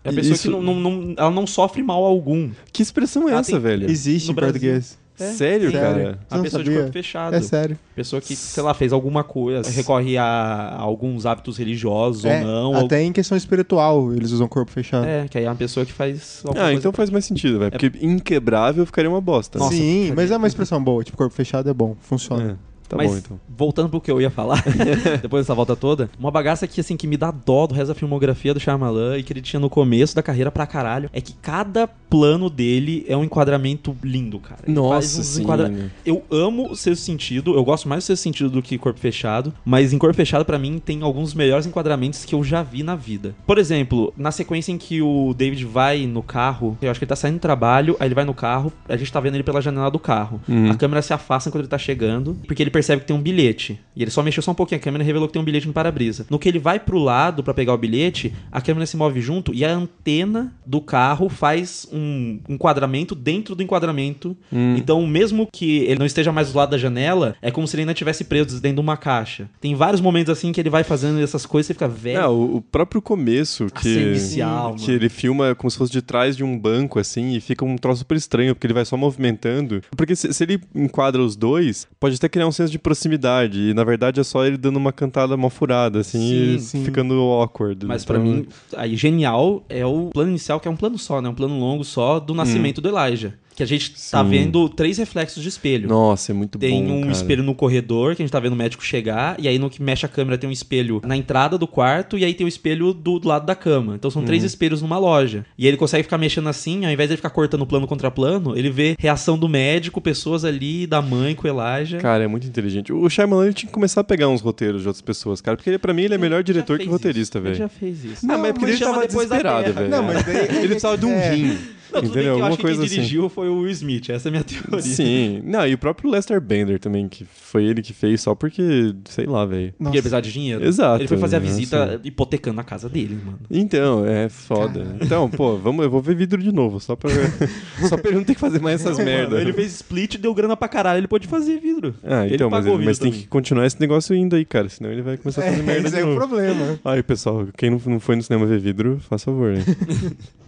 C: É a pessoa
B: Isso-
C: que não, não, não- ela não sofre mal algum.
B: Que expressão é
C: Ela
B: essa,
C: tem-
B: velho?
A: Existe
C: No
A: em
C: Brasil.
A: português.
C: É.
B: Sério,
C: Sim.
B: cara?
C: A pessoa de
A: sabia.
C: corpo fechado.
A: É sério.
C: Pessoa que, sei lá, fez alguma coisa, recorre a, alguns hábitos religiosos
A: É,
C: ou não.
A: até em questão espiritual, eles usam corpo fechado.
C: É, que aí é uma pessoa que faz.
B: Ah,
C: coisa
B: então faz mais sentido, velho. Porque inquebrável ficaria uma bosta.
C: Nossa,
A: Sim,
C: ficaria-
A: mas é uma expressão boa. Tipo, corpo fechado é bom, funciona.
B: Tá
C: Mas,
B: bom, então.
C: voltando pro que eu ia falar, depois dessa volta toda, uma bagaça que, assim, que me dá dó do resto da filmografia do Shyamalan e que ele tinha no começo da carreira pra caralho, é que cada plano dele é um enquadramento lindo, cara. Ele
B: Nossa, sim.
C: enquadra- Eu amo o Sexto Sentido, eu gosto mais do Sexto Sentido do que Corpo Fechado, mas em Corpo Fechado, pra mim, tem alguns dos melhores enquadramentos que eu já vi na vida. Por exemplo, na sequência em que o David vai no carro, eu acho que ele tá saindo do trabalho, aí ele vai no carro, a gente tá vendo ele pela janela do carro.
B: Uhum.
C: A câmera se afasta quando ele tá chegando, porque ele percebe que tem um bilhete. E ele só mexeu só um pouquinho a câmera e revelou que tem um bilhete no para-brisa. No que ele vai pro lado pra pegar o bilhete, a câmera se move junto e a antena do carro faz um enquadramento dentro do enquadramento.
B: Hum.
C: Então, mesmo que ele não esteja mais do lado da janela, é como se ele ainda tivesse preso dentro de uma caixa. Tem vários momentos assim que ele vai fazendo essas coisas e fica velho.
B: É, o, o próprio começo, que,
C: inicial,
B: que
C: mano.
B: ele filma como se fosse de trás de um banco, assim, e fica um troço super estranho, porque ele vai só movimentando. Porque se, se ele enquadra os dois, pode até criar um senso de proximidade, e na verdade é só ele dando uma cantada mal furada, assim,
C: Sim,
B: e ficando awkward.
C: Mas pra
B: Então,
C: mim, aí genial é o plano inicial, que é um plano só, né? Um plano longo só do nascimento do Elijah. Que a gente tá
B: Sim.
C: vendo três reflexos de espelho.
B: Nossa, é muito
C: Tem
B: bom,
C: um
B: cara.
C: espelho no corredor, que a gente tá vendo o médico chegar, e aí no que mexe a câmera tem um espelho na entrada do quarto, e aí tem o espelho do, do lado da cama. Então são
B: Uhum.
C: três espelhos numa loja. E ele consegue ficar mexendo assim, ao invés de ele ficar cortando plano contra plano, ele vê reação do médico, pessoas ali, da mãe com o Elijah.
B: Cara, é muito inteligente. O Shyamalan ele tinha que começar a pegar uns roteiros de outras pessoas, cara, porque ele, pra mim ele é melhor
C: Ele
B: diretor que roteirista,
C: isso. Ele
B: velho.
C: já fez isso.
B: Não, mas é porque ele tava
C: depois da
B: desesperado, velho.
A: Não, mas daí-
B: Ele precisava de um
A: É.
B: rim.
C: Não, tudo bem que eu
B: Alguma
C: acho que quem
B: coisa assim.
C: dirigiu foi o Will Smith, essa é a minha teoria.
B: Sim. Não, e o próprio Lester Bender também, que foi ele que fez só porque, sei lá, velho.
C: Porque ele precisava de dinheiro.
B: Exato,
C: Ele foi fazer a
B: né,
C: visita
B: assim.
C: hipotecando a casa dele, mano.
B: Então, é foda. Então, pô, vamos, eu vou ver vidro de novo, só pra só pra ele não ter que fazer mais essas merdas.
C: Ele fez split e deu grana pra caralho, ele pôde fazer vidro.
B: Ah,
C: Ele
B: então, mas,
C: pagou
B: ele- mas tem que continuar esse negócio indo aí, cara, senão ele vai começar a fazer
A: É,
B: merda
A: esse
B: de
A: é o problema.
B: Aí, pessoal, quem não, não foi no cinema ver vidro, faz favor, né?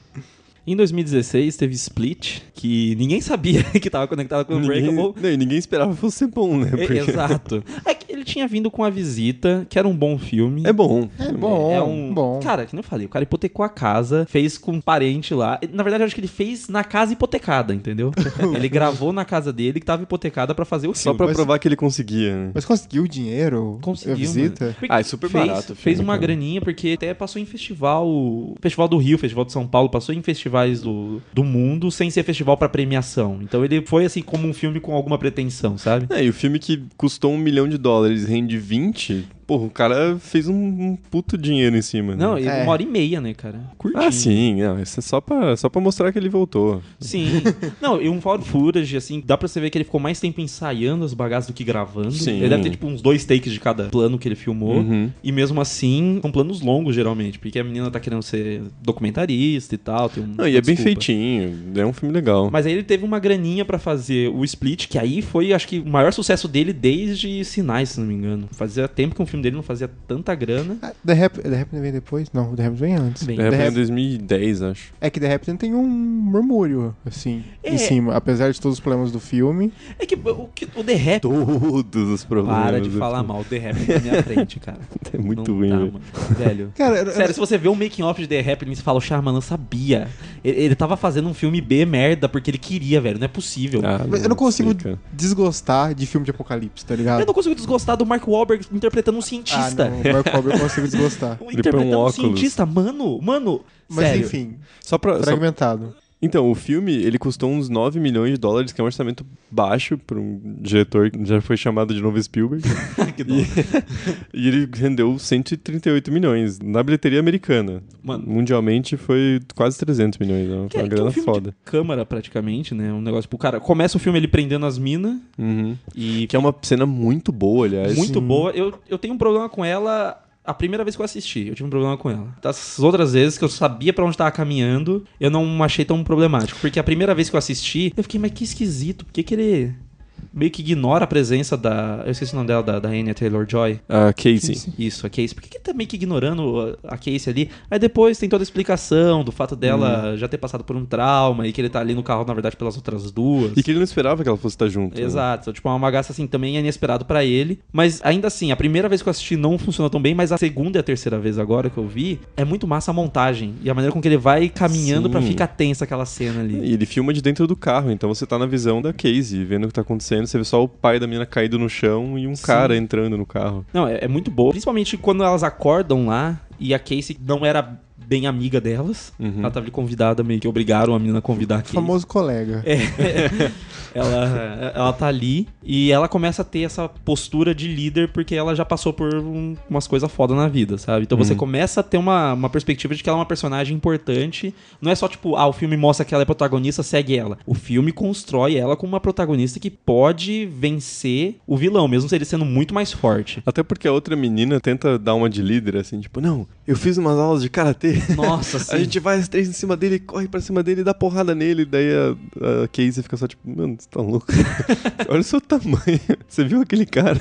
C: Em 2016 teve Split, que ninguém sabia que tava conectado com o
B: ninguém,
C: Unbreakable.
B: não, e ninguém esperava que fosse bom, né?
C: É,
B: Porque
C: Exato. É que ele tinha vindo com a visita, que era um bom filme.
B: é bom.
A: É bom,
C: É um.
A: bom.
C: Cara, que nem eu falei, o cara hipotecou a casa, fez com um parente lá. Na verdade, eu acho que ele fez na casa hipotecada, entendeu? ele gravou na casa dele que tava hipotecada pra fazer o
B: Só
C: filme.
B: pra
A: Mas-
B: provar que ele conseguia, né?
A: Mas conseguiu o dinheiro?
C: Conseguiu,
A: A visita?
B: Ah, é super
C: fez,
B: barato o
C: Fez
B: filme,
C: uma
B: cara.
C: graninha, porque até passou em festival. Festival do Rio, Festival de São Paulo, passou em festivais do, do mundo sem ser festival pra premiação. Então ele foi assim como um filme com alguma pretensão, sabe?
B: É, e o filme que custou um milhão de dólares rende 20, porra, o cara fez um, um puto dinheiro em cima. né?
C: Não, e
A: É.
C: uma hora e meia, né, cara? Curtinho.
B: Ah, sim, não, isso é só pra, só pra mostrar que ele voltou.
C: Sim. Não, e um found footage, assim, dá pra você ver que ele ficou mais tempo ensaiando as bagaças do que gravando.
B: Sim.
C: Ele deve ter, tipo, uns dois takes de cada plano que ele filmou.
B: Uhum.
C: E mesmo assim, são planos longos, geralmente. Porque a menina tá querendo ser documentarista e tal. Tem um,
B: Não, e é bem feitinho, é um filme legal.
C: Mas aí ele teve uma graninha pra fazer o Split, que aí foi, acho que, o maior sucesso dele desde Sinais, se não me engano. Fazia tempo que um filme dele não fazia tanta grana.
A: Ah, The Rap, The Rapid vem depois? Não, o The Rapid vem antes.
C: Bem,
B: É,
A: The
B: em
A: Rap-
B: 2010, acho.
A: É que The Rapid tem um murmúrio, assim,
C: É.
A: em cima. Apesar de todos os problemas do filme.
C: É que o, que- o The Rap...
B: Todos os problemas.
C: Para de falar
B: filme.
C: mal, o The Rap na minha frente, cara.
B: É muito
C: Não
B: ruim,
C: dá,
B: velho.
C: mano. Velho.
A: Cara, eu-
C: Sério, se você vê o making off de The Happening, você fala, o Shyamalan sabia. Ele, ele tava fazendo um filme B merda porque ele queria, velho. Não é possível.
B: Ah,
A: eu não consigo
B: sei,
A: desgostar de filme de apocalipse, tá ligado?
C: Eu não consigo desgostar do Mark Wahlberg interpretando um
A: Ah,
C: cientista.
A: não, o Mark Wahlberg eu consigo desgostar.
B: põe um
C: interpretando um
B: óculos.
C: cientista, mano, mano.
A: Mas
C: sério.
A: enfim,
B: Só pra, só-
A: fragmentado.
B: Então, o filme, ele custou uns 9 milhões de dólares, que é um orçamento baixo para um diretor que já foi chamado de novo Spielberg.
C: que dó.
B: e ele rendeu 138 milhões na bilheteria americana.
C: Mano.
B: Mundialmente foi quase 300 milhões, né?
C: Que
B: uma
C: que é um
B: grana
C: filme
B: foda.
C: de câmara, praticamente, né? Um negócio pro cara. Começa o filme ele prendendo as minas
B: Uhum.
C: e
B: Que é uma cena muito boa, aliás.
C: muito boa. Eu, eu tenho um problema com ela a primeira vez que eu assisti. Eu tive um problema com ela. Das outras vezes que eu sabia pra onde tava caminhando, eu não achei tão problemático. Porque a primeira vez que eu assisti, eu fiquei, mas que esquisito. Por que, que ele meio que ignora a presença da. Eu esqueci o nome dela, da, da Anya Taylor Joy.
B: A Casey.
C: Isso, a Casey. Por que, que tá meio que ignorando a Casey ali? Aí depois tem toda a explicação do fato dela
B: Uhum.
C: já ter passado por um trauma e que ele tá ali no carro, na verdade, pelas outras duas.
B: E que ele não esperava que ela fosse estar junto. né?
C: Exato, então, tipo, é uma gasta assim também é inesperado pra ele, mas ainda assim, a primeira vez que eu assisti não funcionou tão bem, mas a segunda e a terceira vez agora que eu vi, é muito massa a montagem e a maneira com que ele vai caminhando pra ficar tensa aquela cena ali.
B: E ele filma de dentro do carro, então você tá na visão da Casey, vendo o que tá acontecendo. Você vê só o pai da menina caído no chão e um cara entrando no carro.
C: Não, é, é muito boa, principalmente quando elas acordam lá e a Casey não era bem amiga delas.
B: Uhum.
C: Ela tava ali convidada, meio que obrigaram a menina a convidar aqui.
A: Famoso colega.
C: É. ela, ela tá ali e ela começa a ter essa postura de líder porque ela já passou por um- umas coisas foda na vida, sabe? Então você começa a ter uma, uma perspectiva de que ela é uma personagem importante. Não é só tipo, ah, o filme mostra que ela é protagonista, segue ela. O filme constrói ela como uma protagonista que pode vencer o vilão, mesmo ele sendo muito mais forte.
B: Até porque a outra menina tenta dar uma de líder, assim, tipo, não, eu fiz umas aulas de karatê.
C: Nossa,
B: A
C: sim.
B: gente vai as três em cima dele, corre pra cima dele e dá porrada nele. Daí a, a Casey fica só tipo, mano, você tá louco? Olha o seu tamanho. Você viu aquele cara?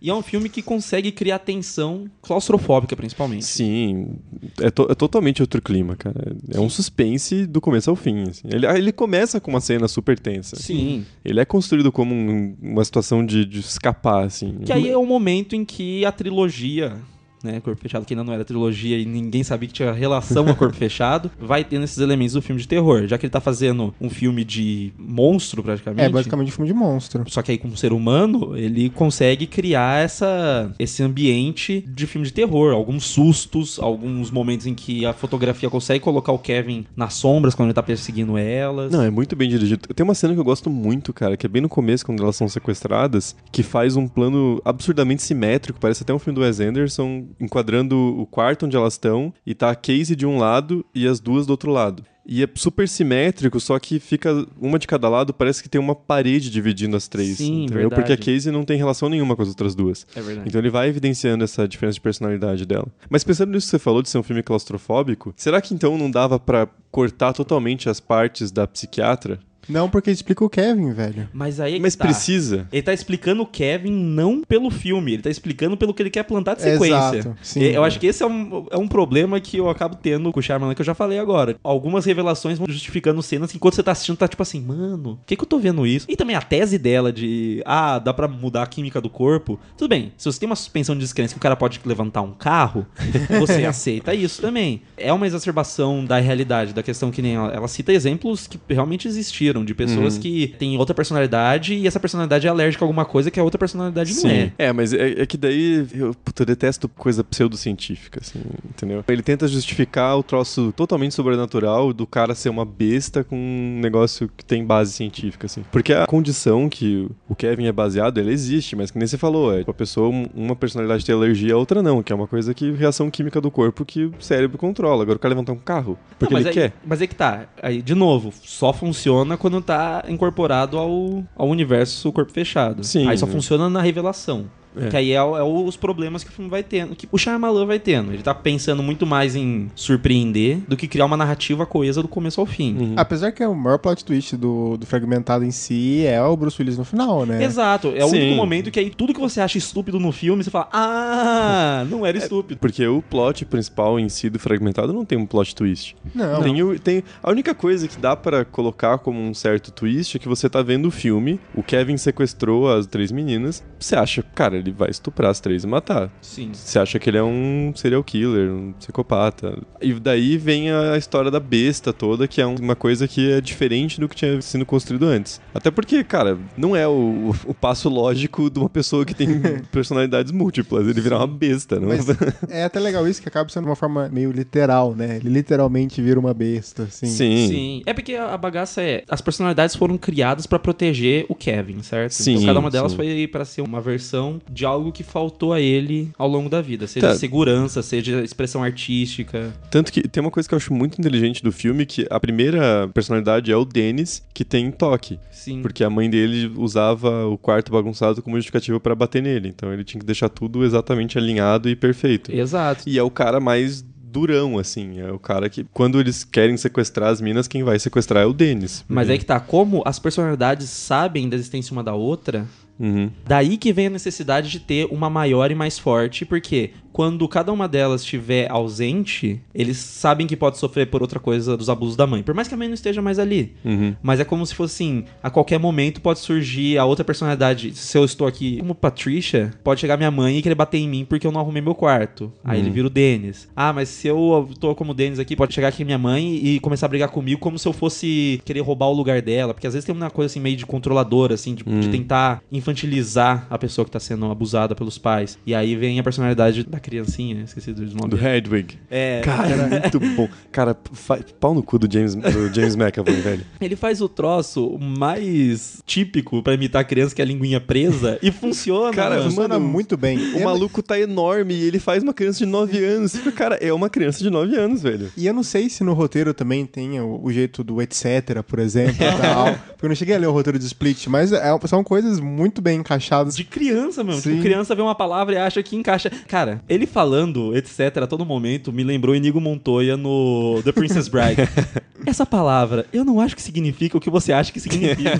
C: E é um filme que consegue criar tensão claustrofóbica, principalmente.
B: Sim, é, to- é totalmente outro clima, cara. É um suspense do começo ao fim. assim. Ele, ele começa com uma cena super tensa.
C: Sim.
B: Ele é construído como um- uma situação de, de escapar, assim.
C: Que aí é o momento em que a trilogia, né, Corpo Fechado, que ainda não era trilogia e ninguém sabia que tinha relação a Corpo Fechado, vai tendo esses elementos do filme de terror. Já que ele tá fazendo um filme de monstro, praticamente.
A: É basicamente um filme de monstro.
C: Só que aí, como ser humano, ele consegue criar essa, esse ambiente de filme de terror. Alguns sustos, alguns momentos em que a fotografia consegue colocar o Kevin nas sombras quando ele tá perseguindo elas.
B: Não, é muito bem dirigido. Tem uma cena que eu gosto muito, cara, que é bem no começo, quando elas são sequestradas, que faz um plano absurdamente simétrico, parece até um filme do Wes Anderson, enquadrando o quarto onde elas estão, e tá a Casey de um lado e as duas do outro lado. E é super simétrico, só que fica uma de cada lado, parece que tem uma parede dividindo as três.
C: Sim,
B: entendeu?
C: verdade.
B: Porque a Casey não tem relação nenhuma com as outras duas.
C: É verdade.
B: Então ele vai evidenciando essa diferença de personalidade dela. Mas pensando nisso que você falou de ser um filme claustrofóbico, será que então não dava pra cortar totalmente as partes da psiquiatra?
A: Não, porque explica o Kevin, velho.
C: Mas aí é que
B: Mas
C: tá.
B: precisa?
C: Ele tá explicando o Kevin não pelo filme, ele tá explicando pelo que ele quer plantar de sequência.
A: Exato, sim.
C: E Eu acho que esse é um, é um problema que eu acabo tendo com o Shyamalan, que eu já falei agora. Algumas revelações vão justificando cenas, enquanto você tá assistindo, tá tipo assim, mano, por que, que eu tô vendo isso? E também a tese dela de, ah, dá pra mudar a química do corpo. Tudo bem, se você tem uma suspensão de descrença que o cara pode levantar um carro, você aceita isso também. É uma exacerbação da realidade, da questão que nem ela, ela cita exemplos que realmente existiram, de pessoas
B: Uhum.
C: que têm outra personalidade e essa personalidade é alérgica a alguma coisa que a outra personalidade não é.
B: É, mas é, é que daí eu, puta, eu detesto coisa pseudocientífica, assim, entendeu? Ele tenta justificar o troço totalmente sobrenatural do cara ser uma besta com um negócio que tem base científica, assim. Porque a condição que o Kevin é baseado, ela existe, mas que nem você falou, é tipo, a pessoa, um- uma personalidade tem alergia, a outra não, que é uma coisa que reação química do corpo que o cérebro controla. Agora o cara levantar um carro, porque
C: Não,
B: ele
C: aí,
B: quer.
C: Mas é que tá. Aí, de novo, só funciona quando tá incorporado ao, ao universo corpo fechado.
B: Sim.
C: Aí só funciona na revelação.
B: É.
C: Que aí é, é os problemas que o filme vai tendo. Que o Shyamalan vai tendo. Ele tá pensando muito mais em surpreender do que criar uma narrativa coesa do começo ao fim.
B: Uhum.
A: Apesar que o maior plot twist do, do fragmentado em si é o Bruce Willis no final, né?
C: Exato. É o
B: Sim.
C: único momento que aí tudo que você acha estúpido no filme, você fala, ah, não era estúpido.
B: Porque o plot principal em si do fragmentado não tem um plot twist.
A: Não.
B: Tem, o- tem a única coisa que dá pra colocar como um certo twist é que você tá vendo o filme, o Kevin sequestrou as três meninas, você acha, cara, ele vai estuprar as três e matar.
C: Sim.
B: Você acha que ele é um serial killer, um psicopata. E daí vem a história da besta toda, que é um- uma coisa que é diferente do que tinha sido construído antes. Até porque, cara, não é o, o passo lógico de uma pessoa que tem personalidades múltiplas, ele virar uma besta, não é?
A: Mas é até legal isso, que acaba sendo uma forma meio literal, né? Ele literalmente vira uma besta, assim.
B: Sim.
C: Sim. É porque a bagaça é. As personalidades foram criadas pra proteger o Kevin, certo?
B: Sim,
C: então cada uma delas
B: sim.
C: foi pra ser uma versão de algo que faltou a ele ao longo da vida. Seja
B: Tá.
C: segurança, seja expressão artística.
B: Tanto que tem uma coisa que eu acho muito inteligente do filme, que a primeira personalidade é o Dennis, que tem toque.
C: Sim.
B: Porque a mãe dele usava o quarto bagunçado como justificativa pra bater nele. Então ele tinha que deixar tudo exatamente alinhado e perfeito.
C: Exato.
B: E é o cara mais durão, assim. É o cara que, quando eles querem sequestrar as minas, quem vai sequestrar é o Dennis.
C: Mas aí que tá, como as personalidades sabem da existência uma da outra,
B: Uhum.
C: daí que vem a necessidade de ter uma maior e mais forte, porque quando cada uma delas estiver ausente, eles sabem que pode sofrer por outra coisa dos abusos da mãe. Por mais que a mãe não esteja mais ali.
B: Uhum.
C: Mas é como se fosse assim, a qualquer momento pode surgir a outra personalidade. Se eu estou aqui como Patricia, pode chegar minha mãe e querer bater em mim porque eu não arrumei meu quarto. Aí ele vira o Denis. Ah, mas se eu tô como Denis aqui, pode chegar aqui minha mãe e começar a brigar comigo como se eu fosse querer roubar o lugar dela. Porque às vezes tem uma coisa assim meio de controladora, assim, de, de tentar infantilizar a pessoa que tá sendo abusada pelos pais. E aí vem a personalidade da criancinha, esqueci do nome.
B: Do Hedwig.
C: É,
B: Cara, é muito bom. Cara, fa- pau no cu do James, do James McAvoy, velho.
C: ele faz o troço mais típico pra imitar a criança, que é a linguinha presa, e funciona.
B: Cara,
C: mano.
A: Funciona muito bem.
B: O maluco tá enorme e ele faz uma criança de 9 anos. Cara, é uma criança de 9 anos, velho.
A: E eu não sei se no roteiro também tem o, o jeito do etc, por exemplo, e tal. Porque eu não cheguei a ler o roteiro de Split, mas é- são coisas muito bem encaixadas.
C: De criança mesmo.
A: Sim.
C: Tipo, criança vê uma palavra e acha que encaixa. Cara, ele falando, etc., a todo momento, me lembrou Inigo Montoya no The Princess Bride. Essa palavra, eu não acho que significa o que você acha que significa.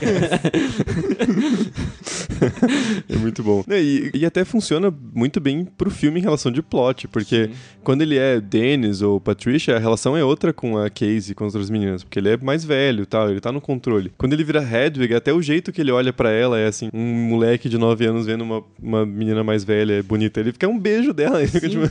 B: É muito bom. E, e até funciona muito bem pro filme em relação de plot, porque quando ele é Dennis ou Patricia, a relação é outra com a Casey, com as outras meninas, porque ele é mais velho e tal, ele tá no controle. Quando ele vira Hedwig, até o jeito que ele olha pra ela é assim, um moleque de 9 anos vendo uma, uma menina mais velha, bonita, ele fica um beijo dela.
C: Sim.
B: tipo,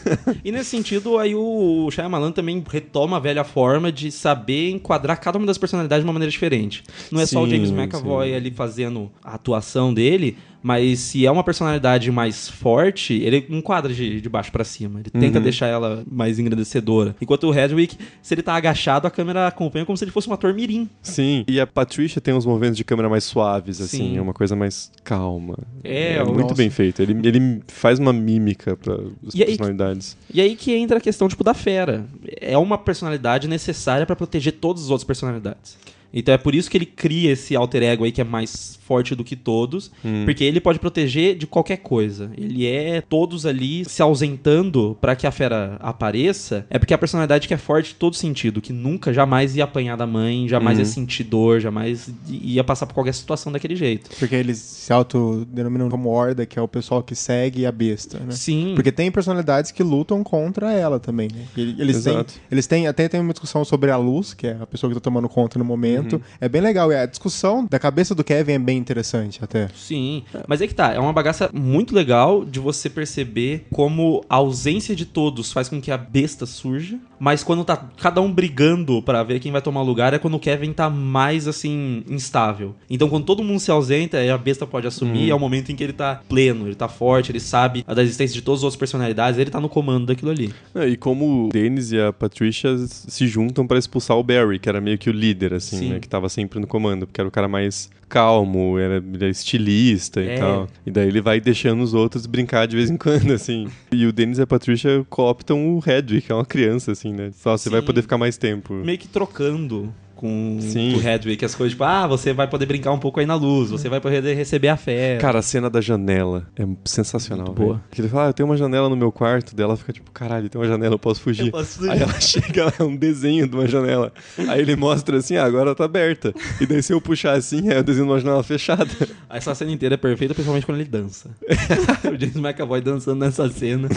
C: E nesse sentido, aí o Shyamalan também retoma a velha forma de saber enquadrar cada uma das personalidades de uma maneira diferente. Não é só o
B: Sim,
C: James McAvoy
B: sim.
C: ali fazendo a atuação dele, mas se é uma personalidade mais forte, ele enquadra de, de baixo pra cima. Ele
B: Uhum.
C: tenta deixar ela mais engrandecedora. Enquanto o Hedwig, se ele tá agachado, a câmera acompanha como se ele fosse um ator mirim.
B: Sim. E a Patricia tem uns movimentos de câmera mais suaves, assim,
C: Sim.
B: é uma coisa mais calma.
C: É, o-
B: muito
A: Nossa.
B: bem feito. Ele, ele faz uma mímica para as
C: E aí-
B: personalidades.
C: E aí que entra a questão, tipo, da fera. É uma personalidade necessária pra proteger todas as outras personalidades. Então é por isso que ele cria esse alter ego aí que é mais forte do que todos, porque ele pode proteger de qualquer coisa. Ele é todos ali se ausentando pra que a fera apareça, é porque a personalidade que é forte em todo sentido, que nunca, jamais ia apanhar da mãe, jamais ia sentir dor, jamais ia passar por qualquer situação daquele jeito.
A: Porque eles se autodenominam como horda, que é o pessoal que segue a besta, né?
C: Sim.
A: Porque tem personalidades que lutam contra ela também, né? Eles têm,
B: Exato.
A: eles têm, até tem uma discussão sobre a luz, que é a pessoa que tá tomando conta no momento. É bem legal. E a discussão da cabeça do Kevin é bem interessante até.
C: Sim, mas é que tá, é uma bagaça muito legal de você perceber como a ausência de todos faz com que a besta surja, mas quando tá cada um brigando pra ver quem vai tomar lugar é quando o Kevin tá mais assim instável. Então quando todo mundo se ausenta, aí a besta pode assumir, é o momento em que ele tá pleno, ele tá forte, ele sabe da existência de todas as outras personalidades, ele tá no comando daquilo ali.
B: É, E como o Dennis e a Patricia se juntam pra expulsar o Barry, que era meio que o líder, assim,
C: Sim.
B: né? Que tava sempre no comando, porque era o cara mais calmo, era, ele é estilista
C: É.
B: e tal. E daí ele vai deixando os outros brincar de vez em quando, assim. E o Dennis e a Patricia cooptam o Hedwig, que é uma criança, assim, né? Só você vai poder ficar mais tempo.
C: Meio que trocando com
B: Sim.
C: o Hedwig, as coisas tipo, ah, você vai poder brincar um pouco aí na luz, você vai poder receber a fé.
B: Cara, a cena da janela é sensacional,
C: Muito boa.
B: Que ele fala, ah, eu tenho uma janela no meu quarto, dela fica tipo, caralho, tem uma janela, eu posso fugir.
C: Eu posso fugir.
B: Aí ela chega, é um desenho de uma janela. Aí ele mostra assim, ah, agora tá aberta. E daí se eu puxar assim, é o desenho de uma janela fechada.
C: Essa cena inteira é perfeita, principalmente quando ele dança. o James McAvoy dançando nessa cena.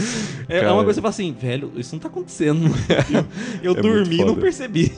C: É, é
B: Cara.
C: uma coisa que você fala assim, velho, isso não tá acontecendo. Eu, eu
B: É
C: dormi e não percebi.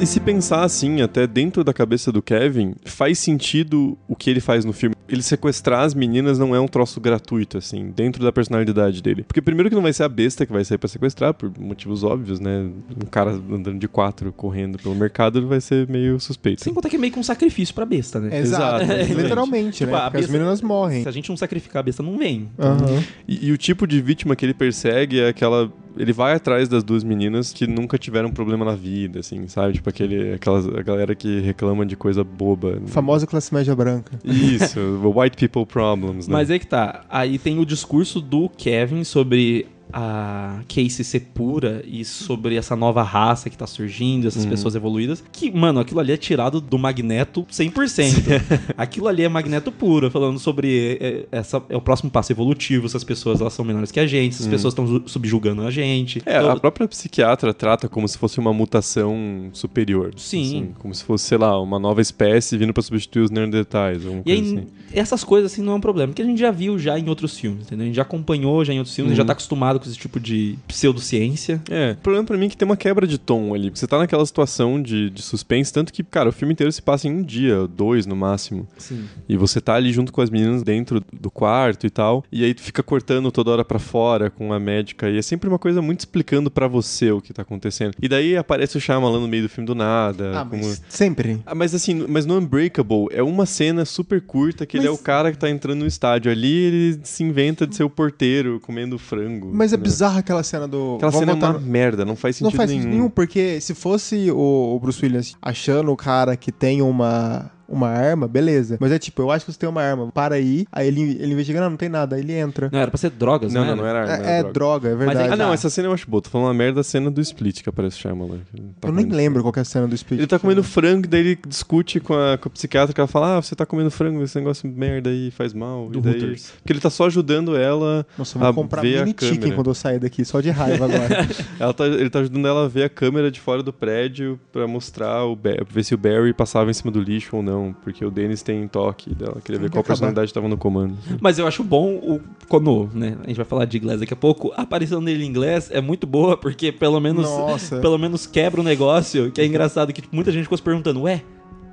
B: E se pensar assim, até dentro da cabeça do Kevin, faz sentido o que ele faz no filme. Ele sequestrar as meninas não é um troço gratuito, assim, dentro da personalidade dele. Porque primeiro que não vai ser a besta que vai sair pra sequestrar, por motivos óbvios, né? Um cara andando de quatro, correndo pelo mercado, vai ser meio suspeito.
C: Sem contar que é meio que um sacrifício pra besta, né?
A: Exato.
B: exatamente.
A: Literalmente,
C: Tipo,
A: né? Porque as
C: besta-
A: meninas morrem.
C: Se a gente não sacrificar a besta, não vem.
A: Aham.
B: E, e o tipo de vítima que ele persegue é aquela. Ele vai atrás das duas meninas que nunca tiveram problema na vida, assim, sabe? Tipo aquele, aquelas, a galera que reclama de coisa boba.
A: Famosa classe média branca.
B: Isso, white people problems, né?
C: Mas aí que tá. Aí tem o discurso do Kevin sobre a Casey ser pura e sobre essa nova raça que tá surgindo, essas pessoas evoluídas. Que, mano, aquilo ali é tirado do Magneto 100%. aquilo ali é Magneto puro, falando sobre é, essa é o próximo passo evolutivo, essas pessoas elas são menores que a gente, essas pessoas estão subjugando a gente.
B: É,
C: Então,
B: a própria psiquiatra trata como se fosse uma mutação superior.
C: Sim.
B: assim, como se fosse, sei lá, uma nova espécie vindo pra substituir os Neandertais.
C: E aí,
B: assim.
C: essas coisas assim não é um problema, porque a gente já viu já em outros filmes, entendeu? A gente já acompanhou já em outros filmes, gente já tá acostumado com esse tipo de pseudociência.
B: É, o problema pra mim é que tem uma quebra de tom ali. Você tá naquela situação de, de suspense, tanto que, cara, o filme inteiro se passa em um dia, dois no máximo.
C: Sim.
B: E você tá ali junto com as meninas dentro do quarto e tal. E aí tu fica cortando toda hora pra fora com a médica. E é sempre uma coisa muito explicando pra você o que tá acontecendo. E daí aparece o Shyamalan no meio do filme do nada.
A: Ah,
B: como-
A: mas sempre.
B: Ah, mas assim, mas no Unbreakable é uma cena super curta que ele é o
A: Mas-
B: cara que tá entrando no estádio. Ali ele se inventa de ser o porteiro comendo frango.
A: Mas é
B: né?
A: bizarra aquela cena do.
B: Aquela
A: Vamos
B: cena é
A: voltar
B: uma merda, não faz
A: Não
B: sentido
A: faz
B: nenhum.
A: sentido nenhum, porque se fosse o, o Bruce Williams achando o cara que tem uma, uma arma, beleza. Mas é tipo, eu acho que você tem uma arma, para aí, aí ele, ele investiga, não, não tem nada, aí ele entra.
C: Não, era pra ser drogas,
B: Não,
C: né?
B: não, não era arma.
A: É, é
B: era droga.
A: droga, é
C: aí
A: verdade.
B: Ah, não,
C: tá.
B: essa cena eu acho boa. Tô falando uma merda a cena do Split que aparece o Shyamalan. tá
A: eu nem
B: comendo
A: lembro qual que é a cena do Split.
B: Ele tá comendo frango, daí ele discute com a, com a psiquiatra, que ela fala, ah, você tá comendo frango, esse negócio de merda aí faz mal.
C: Do
B: e daí...
C: Hooters.
B: Porque ele tá só ajudando ela,
A: Nossa, eu vou
B: a
A: comprar
B: ver a
A: mini chicken
B: câmera.
A: quando eu sair daqui, só de raiva agora.
B: ela tá- ele tá ajudando ela a ver a câmera de fora do prédio pra mostrar, o ver se o Barry passava em cima do lixo ou não, porque o Dennis tem toque dela, queria ver qual
A: acabar.
B: personalidade tava no comando.
C: Mas eu acho bom o, quando, né, a gente vai falar de inglês daqui a pouco, a aparição dele em inglês é muito boa, porque pelo menos,
A: Nossa.
C: pelo menos quebra o negócio, que é engraçado que tipo, muita gente ficou se perguntando, ué,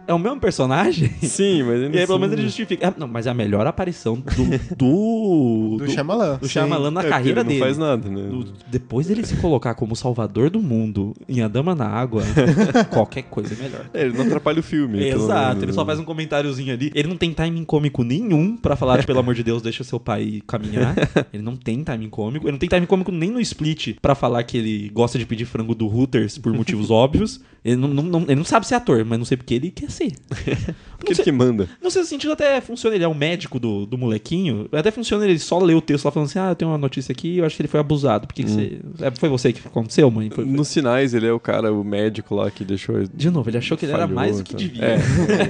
C: é o mesmo personagem?
B: Sim, mas ainda
C: E aí pelo menos
B: assim-
C: ele justifica. Ah, não, mas é a melhor aparição do. Do,
A: Do Shyamalan.
C: do. Shyamalan na
B: É, porque
C: carreira
B: ele
C: dele.
B: não faz nada, né?
C: Do- depois dele se colocar como salvador do mundo em A Dama na Água, qualquer coisa é melhor.
B: É, ele não atrapalha o filme. pelo
C: Exato,
B: menos,
C: ele só
B: né?
C: faz um comentáriozinho ali. Ele não tem timing cômico nenhum pra falar, tipo, pelo amor de Deus, deixa seu pai caminhar. Ele não tem timing cômico. Ele não tem timing cômico nem no split pra falar que ele gosta de pedir frango do Hooters por motivos óbvios. Ele não, não- não- ele não sabe ser ator, mas não sei porque ele quer ser.
B: Porque ele que manda.
C: Não sei se sentido até funciona, ele é o médico do, do molequinho. Até funciona ele só ler o texto lá falando assim: ah, eu tenho uma notícia aqui eu acho que ele foi abusado. Por que, que você. É, foi você que aconteceu, mãe? Foi- foi-
B: Nos sinais, ele é o cara, o médico lá que deixou.
C: De novo, ele achou que ele era
B: falhou,
C: mais do que
B: então.
C: devia.
B: É,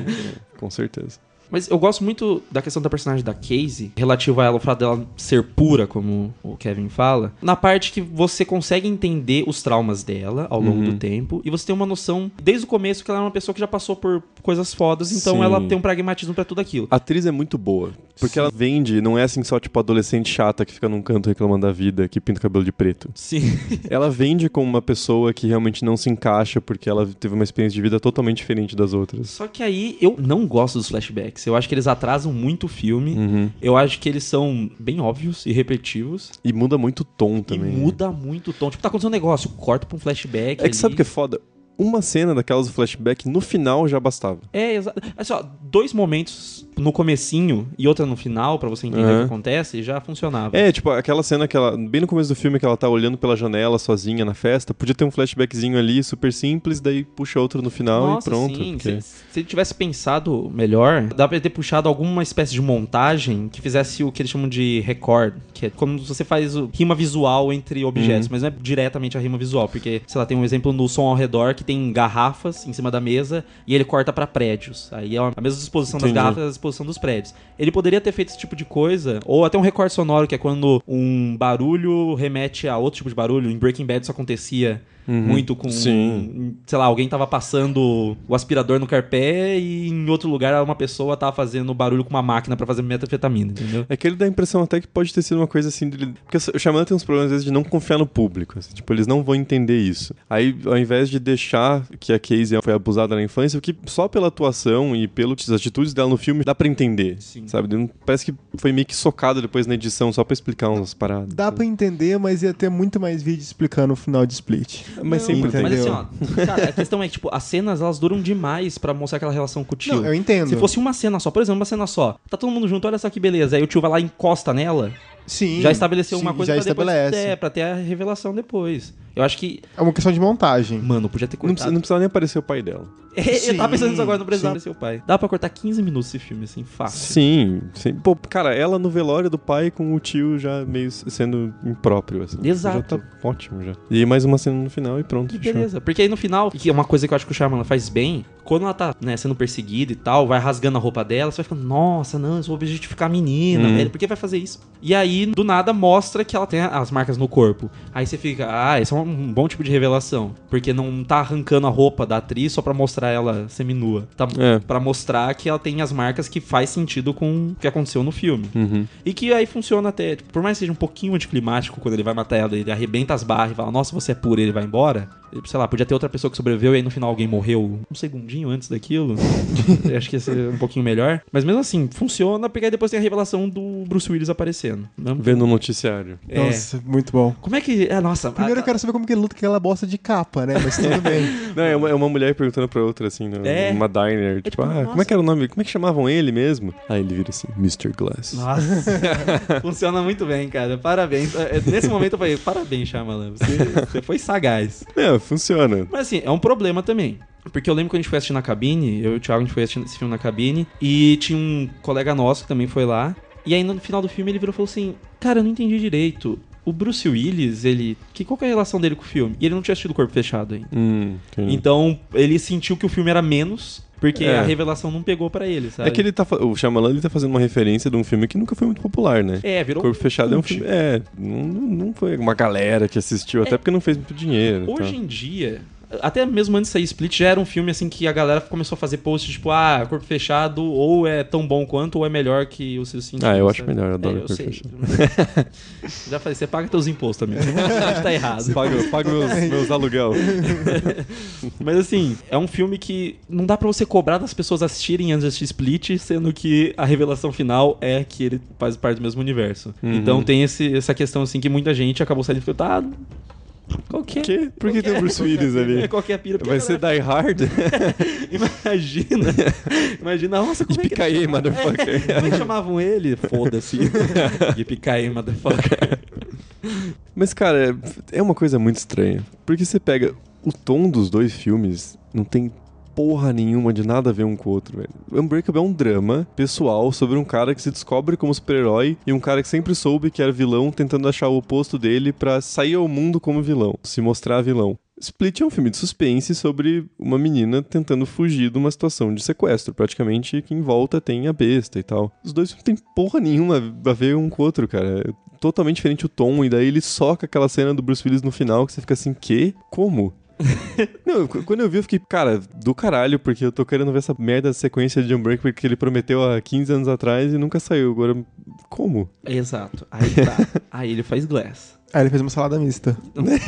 B: com certeza.
C: Mas eu gosto muito da questão da personagem da Casey, relativa a ela, o fato dela ser pura, como o Kevin fala, na parte que você consegue entender os traumas dela ao longo
B: Uhum.
C: do tempo, e você tem uma noção, desde o começo, que ela é uma pessoa que já passou por coisas fodas, então
B: Sim.
C: ela tem um pragmatismo pra tudo aquilo.
B: A atriz é muito boa. Porque ela vende, não é assim só tipo adolescente chata que fica num canto reclamando da vida, que pinta o cabelo de preto.
C: Sim.
B: Ela vende como uma pessoa que realmente não se encaixa porque ela teve uma experiência de vida totalmente diferente das outras.
C: Só que aí eu não gosto dos flashbacks. Eu acho que eles atrasam muito o filme.
B: Uhum.
C: Eu acho que eles são bem óbvios e repetitivos.
B: E muda muito o tom também.
C: E muda muito o tom. Tipo, tá acontecendo um negócio, corta pra um flashback.
B: É que sabe o que é foda? Uma cena daquelas do flashback no final já bastava.
C: É, exato. Assim, ó, dois momentos no comecinho e outra no final, pra você entender o
B: Aham.
C: que acontece, já funcionava.
B: É, tipo, aquela cena que ela, bem no começo do filme, que ela tá olhando pela janela sozinha na festa, podia ter um flashbackzinho ali, super simples, daí puxa outro no final
C: Nossa,
B: e pronto.
C: sim.
B: porque-
C: Se, se ele tivesse pensado melhor, dá pra ter puxado alguma espécie de montagem que fizesse o que eles chamam de record, que é quando você faz o, rima visual entre objetos, mas não é diretamente a rima visual, porque, sei lá, tem um exemplo no som ao redor que tem garrafas em cima da mesa e ele corta pra prédios. Aí é a mesma disposição das
B: Entendi.
C: garrafas e a disposição dos prédios. Ele poderia ter feito esse tipo de coisa, ou até um recorde sonoro, que é quando um barulho remete a outro tipo de barulho. Em Breaking Bad isso acontecia muito com.
B: Sim.
C: Sei lá, alguém tava passando o aspirador no carpé e em outro lugar uma pessoa tava fazendo barulho com uma máquina pra fazer metanfetamina, entendeu?
B: É que ele dá a impressão até que pode ter sido uma coisa assim dele. Porque o Xamã tem uns problemas, às vezes, de não confiar no público. assim, tipo, eles não vão entender isso. Aí, ao invés de deixar que a Casey foi abusada na infância, o que só pela atuação e pelas atitudes dela no filme dá pra entender.
C: Sim.
B: Sabe? Não- Parece que foi meio que socado depois na edição, só pra explicar umas paradas.
A: Dá pra entender, mas ia ter muito mais vídeo explicando o final de Split.
B: Mas sempre.
C: Mas assim,
A: Entendeu?
C: ó, cara, a questão é que, tipo, as cenas elas duram demais pra mostrar aquela relação com o tio.
A: Não, eu entendo.
C: Se fosse uma cena só, por exemplo, uma cena só, tá todo mundo junto, olha só que beleza. Aí o tio vai lá e encosta nela,
A: Sim,
C: já estabeleceu
A: sim,
C: uma coisa
A: já
C: pra depois,
A: estabelece.
C: é, pra ter a revelação depois. Eu acho que,
A: É uma questão de montagem.
C: mano, podia ter
B: Não,
C: cortado.
B: precisa, não precisava nem aparecer o pai dela.
C: É, eu tava pensando
A: Sim,
C: nisso agora, não precisava
A: sim.
C: ser o pai. Dá pra cortar 15 minutos esse filme, assim, fácil.
B: Sim, sim. Pô, cara, ela no velório do pai com o tio já meio sendo impróprio, assim.
C: Exato.
B: Já tá ótimo já. E aí mais uma cena no final e pronto.
C: E beleza. Porque aí no final, que é uma coisa que eu acho que o Shyamalan faz bem, quando ela tá, né, sendo perseguida e tal, vai rasgando a roupa dela, você vai ficando, nossa, não, eu vou objetificar a menina, velho, por que vai fazer isso? E aí, do nada, mostra que ela tem as marcas no corpo. Aí você fica, ah, esse é um bom tipo de revelação. Porque não tá arrancando a roupa da atriz só pra mostrar ela seminua. Tá
B: É.
C: pra mostrar que ela tem as marcas que faz sentido com o que aconteceu no filme.
B: Uhum.
C: E que aí funciona até, tipo, por mais que seja um pouquinho anticlimático quando ele vai matar ela, ele arrebenta as barras e fala, nossa, você é pura, ele vai embora. Sei lá, podia ter outra pessoa que sobreviveu e aí no final alguém morreu um segundinho antes daquilo. Acho que ia ser um pouquinho melhor. Mas mesmo assim, funciona, porque aí depois tem a revelação do Bruce Willis aparecendo. Não-
B: Vendo o noticiário.
C: É.
A: Nossa, muito bom.
C: Como é que. É, nossa.
A: Primeiro
C: a-
A: eu quero saber como que ele luta com aquela bosta de capa, né? Mas tudo bem.
B: Não, é uma, é uma mulher perguntando pra outra, assim, no-
C: É.
B: numa diner. tipo,
C: tipo,
B: ah, como
C: nossa.
B: é que era o nome? Como é que chamavam ele mesmo? Aí ele vira assim, Mr. Glass.
C: Nossa, funciona muito bem, cara. Parabéns. É, Nesse momento eu falei, parabéns, Shyamalan. Você, você foi sagaz.
B: É, funciona.
C: Mas assim, é um problema também. Porque eu lembro quando a gente foi assistir na cabine, eu e o Thiago, a gente foi assistir esse filme na cabine, e tinha um colega nosso que também foi lá. E aí no final do filme ele virou e falou assim: Cara, eu não entendi direito. O Bruce Willis, ele. Que, qual que é a relação dele com o filme? E ele não tinha assistido o corpo fechado ainda.
B: Hum.
C: Então ele sentiu que o filme era menos, porque
B: É.
C: a revelação não pegou pra ele, sabe?
B: É que ele tá. O Shyamalan ele tá fazendo uma referência de um filme que nunca foi muito popular, né?
C: É, virou.
B: Corpo Fechado é um filme. É, não, não foi uma galera que assistiu, até porque não fez muito dinheiro.
C: É. Hoje
B: então.
C: em dia, até mesmo antes de sair Split, já era um filme assim que a galera começou a fazer posts tipo, ah, corpo fechado, ou é tão bom quanto, ou é melhor que o seu sentido.
B: Ah, eu acho
C: sabe?
B: melhor, eu adoro
C: é, eu
B: Corpo
C: sei.
B: Fechado.
C: já falei, você paga teus impostos, amigo. Gente tá errado.
B: Paga, paga meus, meus aluguel.
C: Mas assim, é um filme que não dá pra você cobrar das pessoas assistirem antes de assistir Split, sendo que a revelação final é que ele faz parte do mesmo universo.
B: Uhum.
C: Então tem esse, essa questão assim que muita gente acabou saindo e falou, tá. Qual que é?
B: Que? Por que tem o Bruce Willis ali?
C: Qual que é a pira?
B: Vai ser Die Hard?
C: Imagina. Imagina, nossa, como é que
B: motherfucker.
C: É, como é que chamavam ele? Foda-se. Yippee-ki-yay, motherfucker.
B: Mas, cara, é uma coisa muito estranha. Porque você pega o tom dos dois filmes, não tem porra nenhuma de nada a ver um com o outro, velho. Unbreakable é um drama pessoal sobre um cara que se descobre como super-herói e um cara que sempre soube que era vilão tentando achar o oposto dele pra sair ao mundo como vilão, se mostrar vilão. Split é um filme de suspense sobre uma menina tentando fugir de uma situação de sequestro, praticamente que em volta tem a besta e tal. Os dois não tem porra nenhuma a ver um com o outro, cara. É totalmente diferente o tom, e daí ele soca aquela cena do Bruce Willis no final que você fica assim, que? Como? Não, qu- quando eu vi, eu fiquei, cara, do caralho, porque eu tô querendo ver essa merda de sequência de Unbreakable que ele prometeu há 15 anos atrás e nunca saiu. Agora, como?
C: Exato. Aí tá. Aí ele faz Glass.
A: Aí ele fez uma salada mista.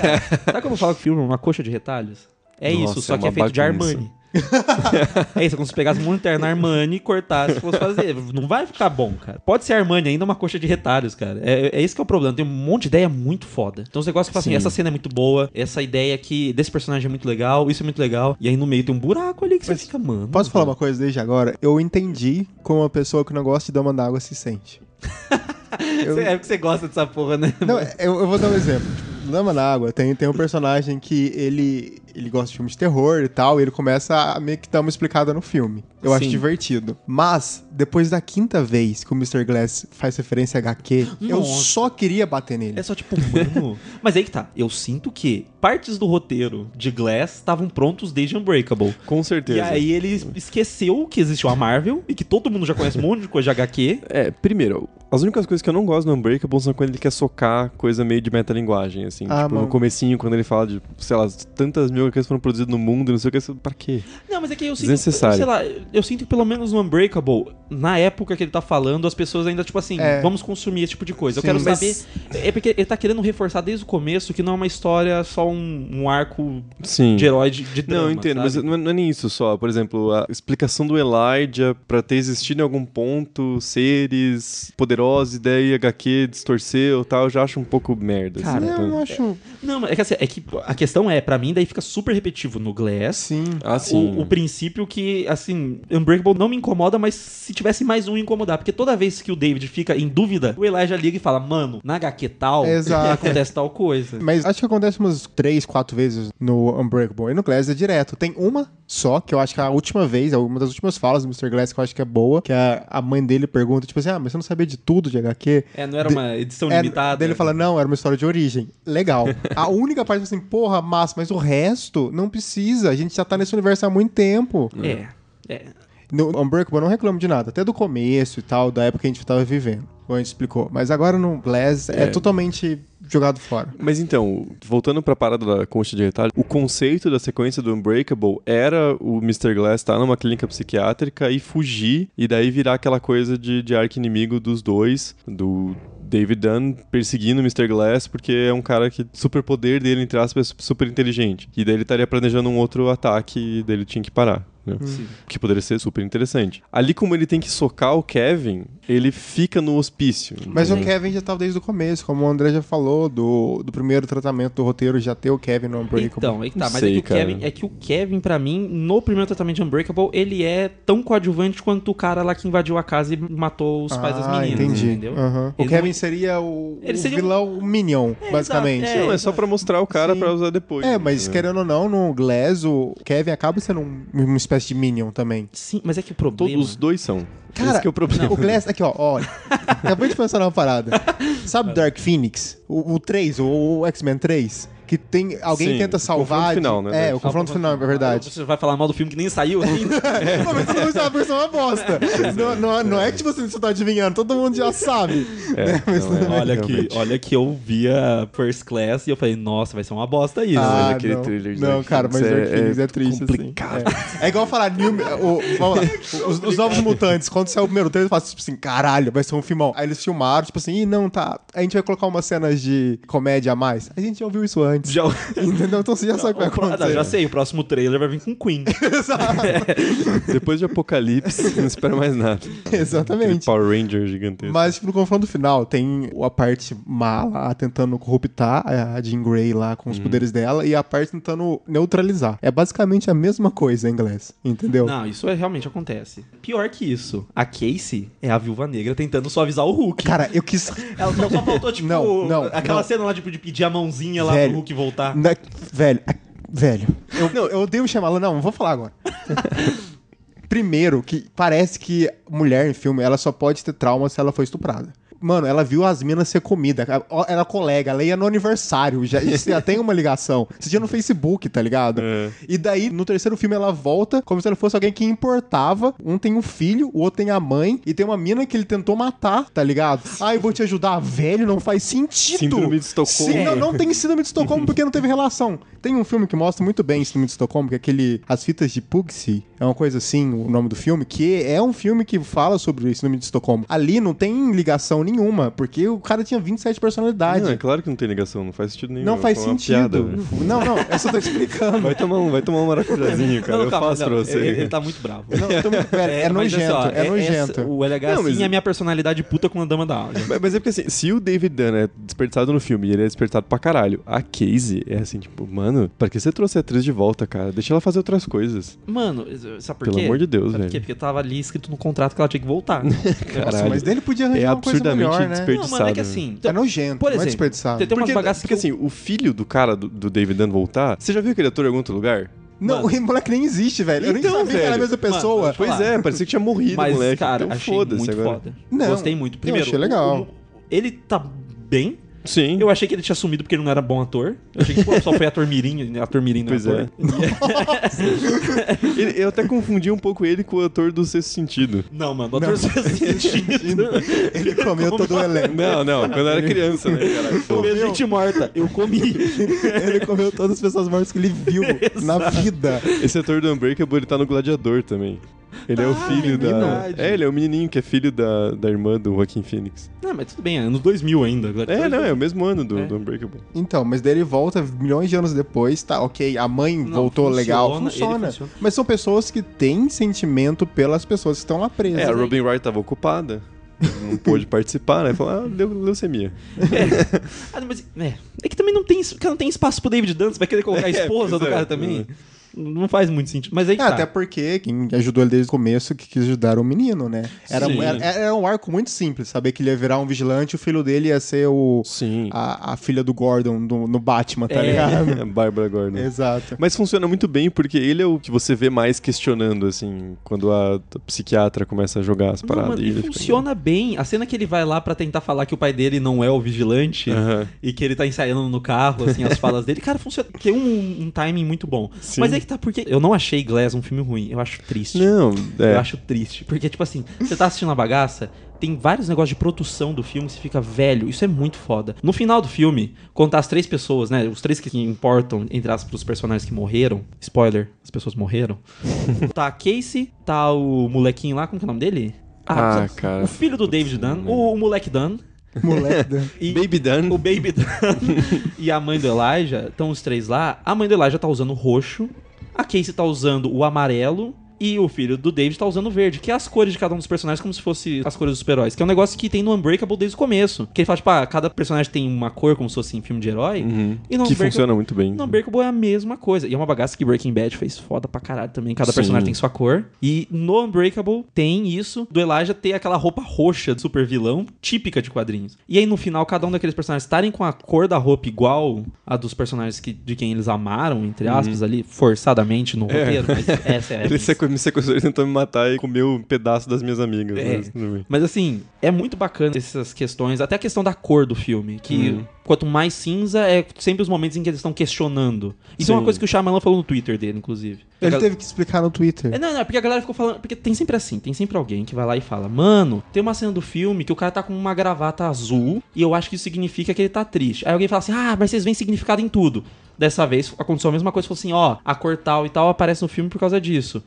C: Cara, sabe quando eu falo que o filme é uma coxa de retalhos? É
B: Nossa,
C: isso, só
B: é
C: que é feito de. Armani. é isso, é como se pegasse um terno Armani e cortasse e fosse fazer. Não vai ficar bom, cara. Pode ser Armani ainda uma coxa de retalhos, cara. É, é esse que é o problema. Tem um monte de ideia muito foda. Então os negócios que assim,
B: Sim.
C: essa cena é muito boa, essa ideia aqui desse personagem é muito legal, isso é muito legal. E aí no meio tem um buraco ali que você fica, mano.
A: Posso falar uma coisa desde agora? Eu entendi como uma pessoa que não gosta de dama d'água se sente. Eu-
C: É porque você gosta dessa porra, né?
A: Não, eu, eu vou dar um exemplo. Dama na Água tem, tem um personagem que ele, ele gosta de filmes de terror e tal, e ele começa a meio que dar uma explicada no filme. Eu acho
C: Sim.
A: divertido. Mas, depois da quinta vez que o Mr. Glass faz referência a HQ, eu
C: Nossa.
A: só queria bater nele.
C: É só tipo, mano. Mas aí que tá. Eu sinto que partes do roteiro de Glass estavam prontos desde Unbreakable.
B: Com certeza.
C: E aí ele esqueceu que existiu a Marvel e que todo mundo já conhece um monte de coisa de HQ.
B: É, primeiro, as únicas coisas que eu não gosto no Unbreakable são quando ele quer socar coisa meio de metalinguagem, assim.
A: Ah,
B: tipo,
A: mano.
B: no comecinho, quando ele fala de, sei lá, tantas mil HQs foram produzidas no mundo, não sei o que, pra quê?
C: Não, mas é que eu sinto.
B: Desnecessário.
C: Sei lá, eu sinto que pelo menos no Unbreakable, na época que ele tá falando, as pessoas ainda, tipo assim,
A: É.
C: vamos consumir esse tipo de coisa.
A: Sim,
C: eu quero
A: mas-
C: saber. É porque ele tá querendo reforçar desde o começo que não é uma história só um, um arco
B: Sim.
C: de herói de, de drama.
B: Não, eu entendo, mas
C: sabe?
B: não é, não é nem isso só. Por exemplo, a explicação do Elijah pra ter existido em algum ponto seres poderosos e daí HQ distorceu e tal, eu já acho um pouco merda.
C: Cara,
B: assim,
A: eu não
B: então-
A: acho.
C: Não, mas é que, assim, é que a questão é, pra mim, daí fica super repetitivo no Glass.
A: Sim.
B: Ah, sim.
C: O, o princípio que, assim, Unbreakable não me incomoda, mas se tivesse mais um incomodar. Porque toda vez que o David fica em dúvida, o Elijah liga e fala, mano, na HQ tal,
A: Exato.
C: acontece tal coisa.
A: Mas acho que acontece umas três, quatro vezes no Unbreakable. E no Glass é direto. Tem uma só, que eu acho que é a última vez, é uma das últimas falas do Mr. Glass que eu acho que é boa, que a, a mãe dele pergunta, tipo assim, ah, mas você não sabia de tudo de HQ?
C: É, não era
A: De-
C: uma edição
A: É,
C: limitada.
A: daí ele fala, não, era uma história de origem. Legal. A única parte assim, porra, massa, mas o resto não precisa. A gente já tá nesse universo há muito tempo.
C: É. É.
A: No Unbreakable eu não reclamo de nada, até do começo e tal, da época que a gente tava vivendo, como a gente explicou. Mas agora no Glass é,
B: É.
A: totalmente jogado fora.
B: Mas então, voltando pra parada da concha de retalho, o conceito da sequência do Unbreakable era o Mr. Glass estar numa clínica psiquiátrica e fugir, e daí virar aquela coisa de, de arco-inimigo dos dois, do David Dunn perseguindo o Mr. Glass, porque é um cara que superpoder dele, entre aspas, é super inteligente. E daí ele estaria planejando um outro ataque e daí ele tinha que parar. Né? Que poderia ser super interessante. Ali, como ele tem que socar o Kevin, ele fica no hospício.
A: Mas o Kevin já tava desde o começo, como o André já falou, do, do primeiro tratamento do roteiro já ter o Kevin no Unbreakable.
C: Então, aí que tá.
B: Não
C: Mas
B: sei,
C: é, que o
B: cara.
C: Kevin, é que o Kevin, pra mim, no primeiro tratamento de Unbreakable, ele é tão coadjuvante quanto o cara lá que invadiu a casa e matou os pais das
A: Ah,
C: meninas.
A: entendi.
C: Entendeu?
A: O
C: Ele
A: Kevin
C: não-
A: seria o,
C: Ele
A: o
C: seria um-
A: vilão o Minion,
C: É,
A: basicamente.
C: exato,
B: Não, é só pra mostrar o cara
A: Sim.
B: pra usar depois.
A: É, mas
B: né?
A: querendo ou não, no Glass, o Kevin acaba sendo um- uma espécie de Minion também.
C: Sim, mas é que o problema...
B: Todos os dois são.
A: Cara,
B: Esse que é o problema.
A: O Glass, aqui ó, olha. Acabei de pensar numa parada. Sabe Dark Phoenix? O, o 3, o, o X-Men 3? Que tem. Alguém
B: Sim,
A: tenta
B: o
A: salvar.
B: confronto final, né?
A: É, o confronto final, é verdade.
C: Você vai falar mal do filme que nem saiu ainda?
A: Não, mas todo mundo sabe, é uma bosta. Não, não, não é que tipo assim, você tá adivinhando, todo mundo já sabe.
B: É, não, é,
C: olha, que, olha que eu via First Class e eu falei, nossa, vai ser uma bosta isso.
A: Ah,
B: olha aquele
A: não.
B: trailer de
A: Não, cara, mas
B: é-
A: Phoenix é,
B: é
A: triste,
B: complicado.
A: assim. É. É igual falar, New, o, vamos lá, os, os Novos Mutantes, quando saiu o primeiro trailer, eu faço tipo assim, caralho, vai ser um filmão. Aí eles filmaram, tipo assim, ih, não, tá, a gente vai colocar umas cenas de comédia a mais. A gente já ouviu isso antes.
C: Já,
A: Entendeu? Então você já sabe o que vai
C: Ah, não,
A: acontecer.
C: já sei, o próximo trailer vai vir com Queen.
B: Depois de Apocalipse, não espera mais nada. Aquele
A: Exatamente.
B: Power Ranger gigantesco.
A: Mas tipo, no confronto final tem a parte má lá tentando corruptar a Jean Grey lá com os
B: Uhum.
A: poderes dela e a parte tentando neutralizar. É basicamente a mesma coisa em inglês, entendeu?
C: Não, isso é, realmente acontece. Pior que isso, a Casey é a viúva negra tentando suavizar o Hulk.
A: Cara, eu quis.
C: Ela só, só faltou, tipo,
A: Não, não,
C: aquela
A: não.
C: cena lá, tipo, de pedir a mãozinha lá
A: Velho,
C: pro Hulk voltar.
A: Na- velho, velho. Eu, não, eu odeio chamá-la. Não, vou falar agora. Primeiro, que parece que mulher em filme, ela só pode ter trauma se ela foi estuprada. Mano, ela viu as minas ser comida. Era colega, ela ia no aniversário. Já, já tem uma ligação. Esse dia no Facebook, tá ligado?
B: É.
A: E daí, no terceiro filme, ela volta como se ela fosse alguém que importava. Um tem um filho, o outro tem a mãe. E tem uma mina que ele tentou matar, tá ligado? Ah, eu vou te ajudar. Velho, não faz sentido.
B: Síndrome de Estocolmo.
A: Sim, não, não tem síndrome de Estocolmo porque não teve relação. Tem um filme que mostra muito bem síndrome de Estocolmo, que é aquele As Fitas de Pugsy. É uma coisa assim, o nome do filme, que é um filme que fala sobre síndrome de Estocolmo. Ali não tem ligação nenhuma, porque o cara tinha 27 personalidades.
B: Não, é claro que não tem ligação, não faz sentido nenhum.
A: Não
B: é
A: faz sentido.
B: piada, velho.
A: não, não, eu só tô explicando.
B: vai, tomar um, vai tomar um maracujazinho, cara.
C: Não,
B: eu
C: calma,
B: faço
C: não,
B: pra você.
C: Ele, ele tá muito bravo.
A: Não, eu tô muito- velho, é,
C: mas
A: nojento,
C: assim, ó,
A: é, nojento.
C: essa- o LH
B: Não,
C: sim
B: mas-
C: é a minha personalidade puta com a dama da aula.
B: Mas, mas é porque assim, se o David Dunn é desperdiçado no filme e ele é desperdiçado pra caralho, a Casey é assim, tipo, mano, pra que você trouxe a atriz de volta, cara? Deixa ela fazer outras coisas.
C: Mano, sabe por
B: Pelo
C: quê?
B: amor de Deus,
C: Sabe por quê?
B: velho.
C: Porque tava ali escrito no contrato que ela tinha que voltar.
A: Nossa,
B: Caralho.
A: mas dele podia arranjar
B: É
A: uma coisa
B: absurdamente
A: melhor, né?
B: desperdiçado.
C: não, mano, é que
B: né?
C: assim...
A: É nojento,
C: Por
A: não é
C: exemplo,
A: desperdiçado.
C: tem- tem umas
B: Porque,
C: bagaças
B: porque
C: que eu-
B: assim, o filho do cara do, do David Dunn voltar, você já viu aquele ator em algum outro lugar?
A: Não, o moleque nem existe, velho. Eu nem
B: Então,
A: sabia que era a
B: velho.
A: mesma pessoa.
C: Mano,
B: Pois é, parecia que tinha morrido
C: Mas,
B: moleque.
C: cara,
B: então
C: achei
B: foda-se
C: muito
B: agora.
C: foda.
A: Não,
C: Gostei muito. Primeiro,
A: achei legal.
C: o- o- ele tá bem.
B: Sim.
C: Eu achei que ele tinha sumido porque ele não era bom ator. Eu achei que pô, só foi ator mirim, ator mirim não é
B: Pois
C: ator.
B: Ele- eu até confundi um pouco ele com o ator do Sexto Sentido.
C: Não, mano, ator sentido.
A: Ele comeu todo o elenco.
B: Não, não, quando eu era criança, né, cara? Pô,
C: Comer gente morta. Eu comi.
A: Ele comeu todas as pessoas mortas que ele viu na vida.
B: Esse ator do Unbreakable, ele tá no Gladiador também. Ele é o
C: Ah,
B: filho da... É, ele é o menininho que é filho da, da irmã do Joaquim Phoenix.
C: Não, mas tudo bem, é anos 2000 ainda.
B: É, não, é o mesmo ano do,
C: É.
B: do Unbreakable.
A: Então, mas daí ele volta milhões de anos depois, tá? Ok, a mãe
C: Não,
A: voltou
C: funciona,
A: legal. Funciona.
C: funciona.
A: Mas são pessoas que têm sentimento pelas pessoas que estão lá presas.
B: É, a Robin Wright tava ocupada. Não pôde participar, né? Falou, ah, deu leucemia.
C: Ah, mas é, é que também não tem, não tem espaço pro David você vai querer colocar a
B: É,
C: esposa
B: pois
C: do
B: é,
C: cara também. Não faz muito sentido. Mas aí
A: É,
C: tá.
A: Até porque quem ajudou ele desde o começo que quis ajudar o menino, né? Era, era, era um arco muito simples, saber que ele ia virar um vigilante o filho dele ia ser o,
B: Sim.
A: a, a filha do Gordon do- no Batman, tá
C: É.
A: ligado?
B: É Bárbara Gordon.
A: Exato.
B: Mas funciona muito bem porque ele é o que você vê mais questionando, assim, quando a psiquiatra começa a jogar as
C: Não,
B: paradas.
C: mano,
B: e
C: e
B: ele fica-
C: funciona bem. A cena que ele vai lá pra tentar falar que o pai dele não é o vigilante e que ele tá ensaiando no carro, assim, as falas dele, cara, funciona. Tem um, um timing muito bom.
B: Sim.
C: Mas é que tá, porque eu não achei Glass um filme ruim. Eu acho triste.
B: Não, é.
C: Eu acho triste. Porque, tipo assim, você tá assistindo a bagaça, tem vários negócios de produção do filme, você fica velho. Isso é muito foda. No final do filme, contar as três pessoas, né? Os três que importam, entre aspas, pros personagens que morreram. Spoiler, as pessoas morreram. tá a Casey, tá o molequinho lá, como que é o nome dele?
B: Ah,
C: o-
B: cara.
C: O filho do David Dunn, o, o moleque Dunn.
A: Moleque. da-
C: E
B: Baby Dan.
C: o Baby Dunn e a mãe do Elijah, estão os três lá. A mãe do Elijah tá usando o roxo, a Casey tá usando o amarelo. E o filho do David tá usando verde, que é as cores de cada um dos personagens, como se fosse as cores dos super-heróis. Que é um negócio que tem no Unbreakable desde o começo. Que ele fala, tipo, ah, cada personagem tem uma cor, como se fosse em filme de herói.
B: Uhum.
C: E no
B: que funciona muito bem.
C: No Unbreakable é a mesma coisa. E é uma bagaça que Breaking Bad fez foda pra caralho também. Cada
B: Sim.
C: personagem tem sua cor. E no Unbreakable tem isso do Elijah ter aquela roupa roxa de super vilão, típica de quadrinhos. E aí no final, cada um daqueles personagens estarem com a cor da roupa igual a dos personagens que, de quem eles amaram, entre aspas, ali, forçadamente no roteiro. Mas essa é a
B: me sequestrou e tentou me matar e comeu um pedaço das minhas amigas.
C: É.
B: mas.
C: Mas assim, é muito bacana essas questões, até a questão da cor do filme, que
B: Uhum.
C: quanto mais cinza é sempre os momentos em que eles estão questionando. Isso é uma
B: Sim.
C: coisa que o Shyamalan falou no Twitter dele, inclusive.
A: Ele
C: gal-
A: teve que explicar no Twitter.
C: É, não, não, é porque a galera ficou falando. Porque tem sempre assim, tem sempre alguém que vai lá e fala: Mano, tem uma cena do filme que o cara tá com uma gravata azul e eu acho que isso significa que ele tá triste. Aí alguém fala assim: Ah, mas vocês veem significado em tudo. Dessa vez aconteceu a mesma coisa, falou assim: Ó, a cor tal e tal aparece no filme por causa disso.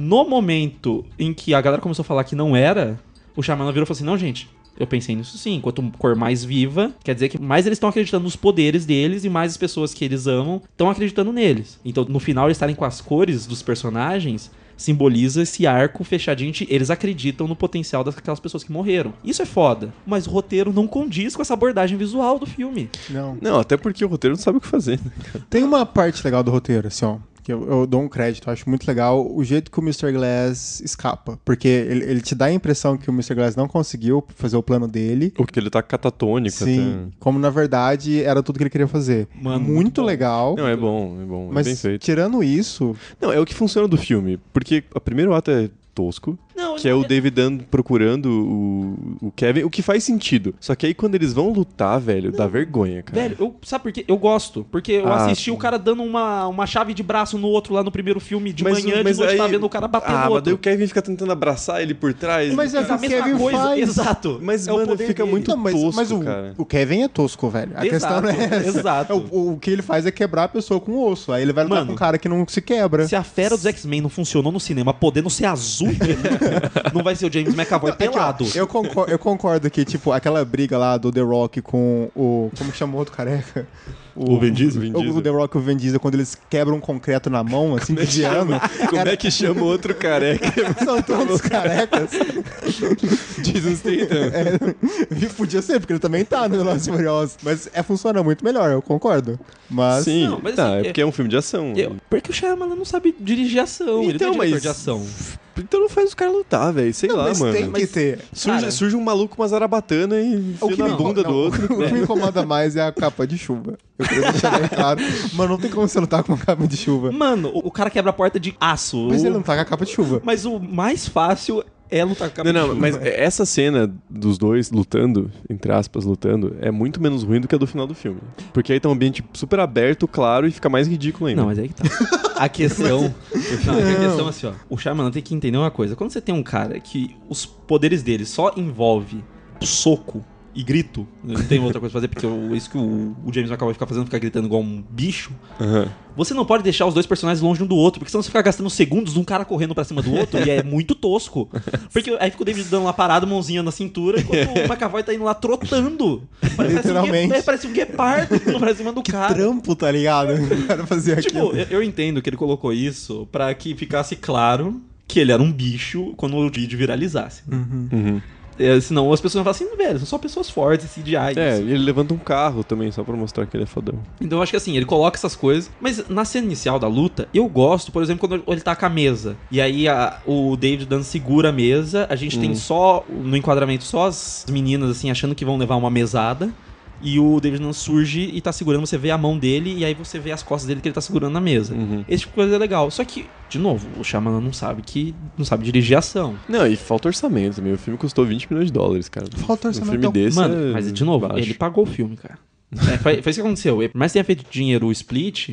C: No momento em que a galera começou a falar que não era, o Shyamalan virou e falou assim: Não, gente. Eu pensei nisso sim. Quanto cor mais viva, quer dizer que mais eles estão acreditando nos poderes deles e mais as pessoas que eles amam estão acreditando neles. Então, no final, eles estarem com as cores dos personagens simboliza esse arco fechadinho. de Eles acreditam no potencial daquelas pessoas que morreram. Isso é foda. Mas o roteiro não condiz com essa abordagem visual do filme.
A: Não.
B: Não, até porque o roteiro não sabe o que fazer. né?
A: Tem uma parte legal do roteiro, assim, ó. Que eu, eu dou um crédito, eu acho muito legal o jeito que o Mr. Glass escapa. Porque ele, ele te dá a impressão que o Mr. Glass não conseguiu fazer o plano dele.
B: Porque ele tá catatônico
A: Sim, como na verdade era tudo que ele queria fazer.
C: Mano,
A: muito
C: muito
A: legal.
B: até. Não, é bom, é bom.
A: mas
B: é bem feito.
A: tirando isso,
B: Não, é o que funciona do filme. Porque o primeiro ato é tosco.
C: Não,
B: Que é o David Dunn procurando o, o Kevin, o que faz sentido. Só que aí quando eles vão lutar, velho, dá vergonha, cara.
C: Velho, eu, sabe por quê? Eu gosto. Porque eu
B: Ah,
C: assisti
B: sim.
C: o cara dando uma, uma chave de braço no outro lá no primeiro filme de
B: Mas-
C: manhã,
B: mas
C: de noite,
B: aí-
C: tá vendo o cara bater
B: ah,
C: no
B: mas daí
C: outro.
B: o Kevin fica tentando abraçar ele por trás.
A: Mas é
C: Mas a
A: o que o
C: mesma
A: Kevin
C: coisa,
A: faz.
C: exato.
B: Mas,
C: É o
B: mano, fica
C: dele.
B: muito
A: Não, mas,
B: tosco,
A: mas o,
B: cara.
A: o Kevin é tosco, velho. A
C: Exato,
A: questão não é essa.
C: exato.
A: É O, o que ele faz é quebrar a pessoa com o osso. Aí ele vai lutar
C: Mano,
A: com um cara que não se quebra.
C: Se a fera dos X-Men não funcionou no cinema, podendo ser azul, não vai ser o James McAvoy
A: ó,
C: pelado.
A: eu, concordo, eu concordo que, tipo, aquela briga lá do The Rock com o. Como que chamou o outro careca?
B: O Vin Diesel?
A: O, o The Rock e o Vin Diesel, quando eles quebram um concreto na mão, assim, desviando.
B: Como é que chama o outro careca?
A: São todos carecas.
B: Jason Statham.
A: É, podia ser, porque ele também tá no Velozes Furiosos. Mas é, funciona muito melhor, eu concordo. Mas.
B: Sim,
C: Não, mas
B: tá,
C: assim,
B: é porque é um filme de ação.
C: Eu- porque o Shyamalan não sabe dirigir ação, ele
B: Então,
C: não é diretor
B: mas-
C: de ação.
B: Então não faz os caras lutar, velho. Sei
A: Não,
B: lá,
A: mas
B: mano.
A: tem que ter.
B: Surge,
C: Cara.
B: surge um maluco com uma zarabatana e
A: O
B: enfia
A: que,
B: na
A: me,
B: bunda
A: não,
B: do outro.
A: o que me incomoda mais é a capa de chuva. Eu queria deixar bem claro. Mas não tem como você lutar com uma capa de chuva.
C: Mano, o, o cara quebra a porta de aço.
A: Mas
C: O-
A: ele não tá com a capa de chuva.
C: Mas o mais fácil é lutar com capa
B: Não,
C: de
B: não,
C: chuva.
B: mas essa cena dos dois lutando, entre aspas, lutando, é muito menos ruim do que a do final do filme. Porque aí tá um ambiente super aberto, claro, e fica mais ridículo ainda.
C: Não, mas aí que tá. A questão. Não, a questão é assim, ó. O Shyamalan tem que entender uma coisa. Quando você tem um cara que os poderes dele só envolve soco e grito, não tem outra coisa pra fazer, porque o- isso que o, o James McAvoy fica fazendo, ficar gritando igual um bicho.
B: Aham.
C: Você não pode deixar os dois personagens longe um do outro, porque senão você fica gastando segundos de um cara correndo pra cima do outro e é muito tosco. Porque aí fica o David dando lá parado, mãozinha na cintura, enquanto o McAvoy tá indo lá trotando. Parece
A: Literalmente.
C: Um, gue- é, parece um guepardo indo pra cima do cara.
A: Trampo, tá ligado? O cara fazer
C: Tipo,
A: aquilo.
C: eu, eu entendo que ele colocou isso pra que ficasse claro que ele era um bicho quando o vídeo viralizasse.
B: Uhum.
C: É, senão as pessoas vão falar assim, velho, são só pessoas fortes, CGI.
B: É, e ele levanta um carro também, só pra mostrar que ele é fodão.
C: Então eu acho que assim, ele coloca essas coisas. Mas na cena inicial da luta, eu gosto, por exemplo, quando ele tá com a mesa. E aí a- o David Dunn segura a mesa. A gente tem só, no enquadramento, só as meninas, assim, achando que vão levar uma mesada. E o David Dunn surge e tá segurando, você vê a mão dele e aí você vê as costas dele que ele tá segurando na mesa.
B: Uhum.
C: Esse tipo de coisa é legal. Só que, de novo, o Shyamalan não sabe que não sabe dirigir ação.
B: Não, e falta orçamento também. O filme custou 20 milhões de dólares, cara.
A: Falta
B: Um
A: orçamento.
B: filme desse
C: Mano,
B: é
C: mas de novo,
B: baixo.
C: ele pagou o filme, cara. É, foi, foi isso que aconteceu. Por mais que tenha feito dinheiro o Split,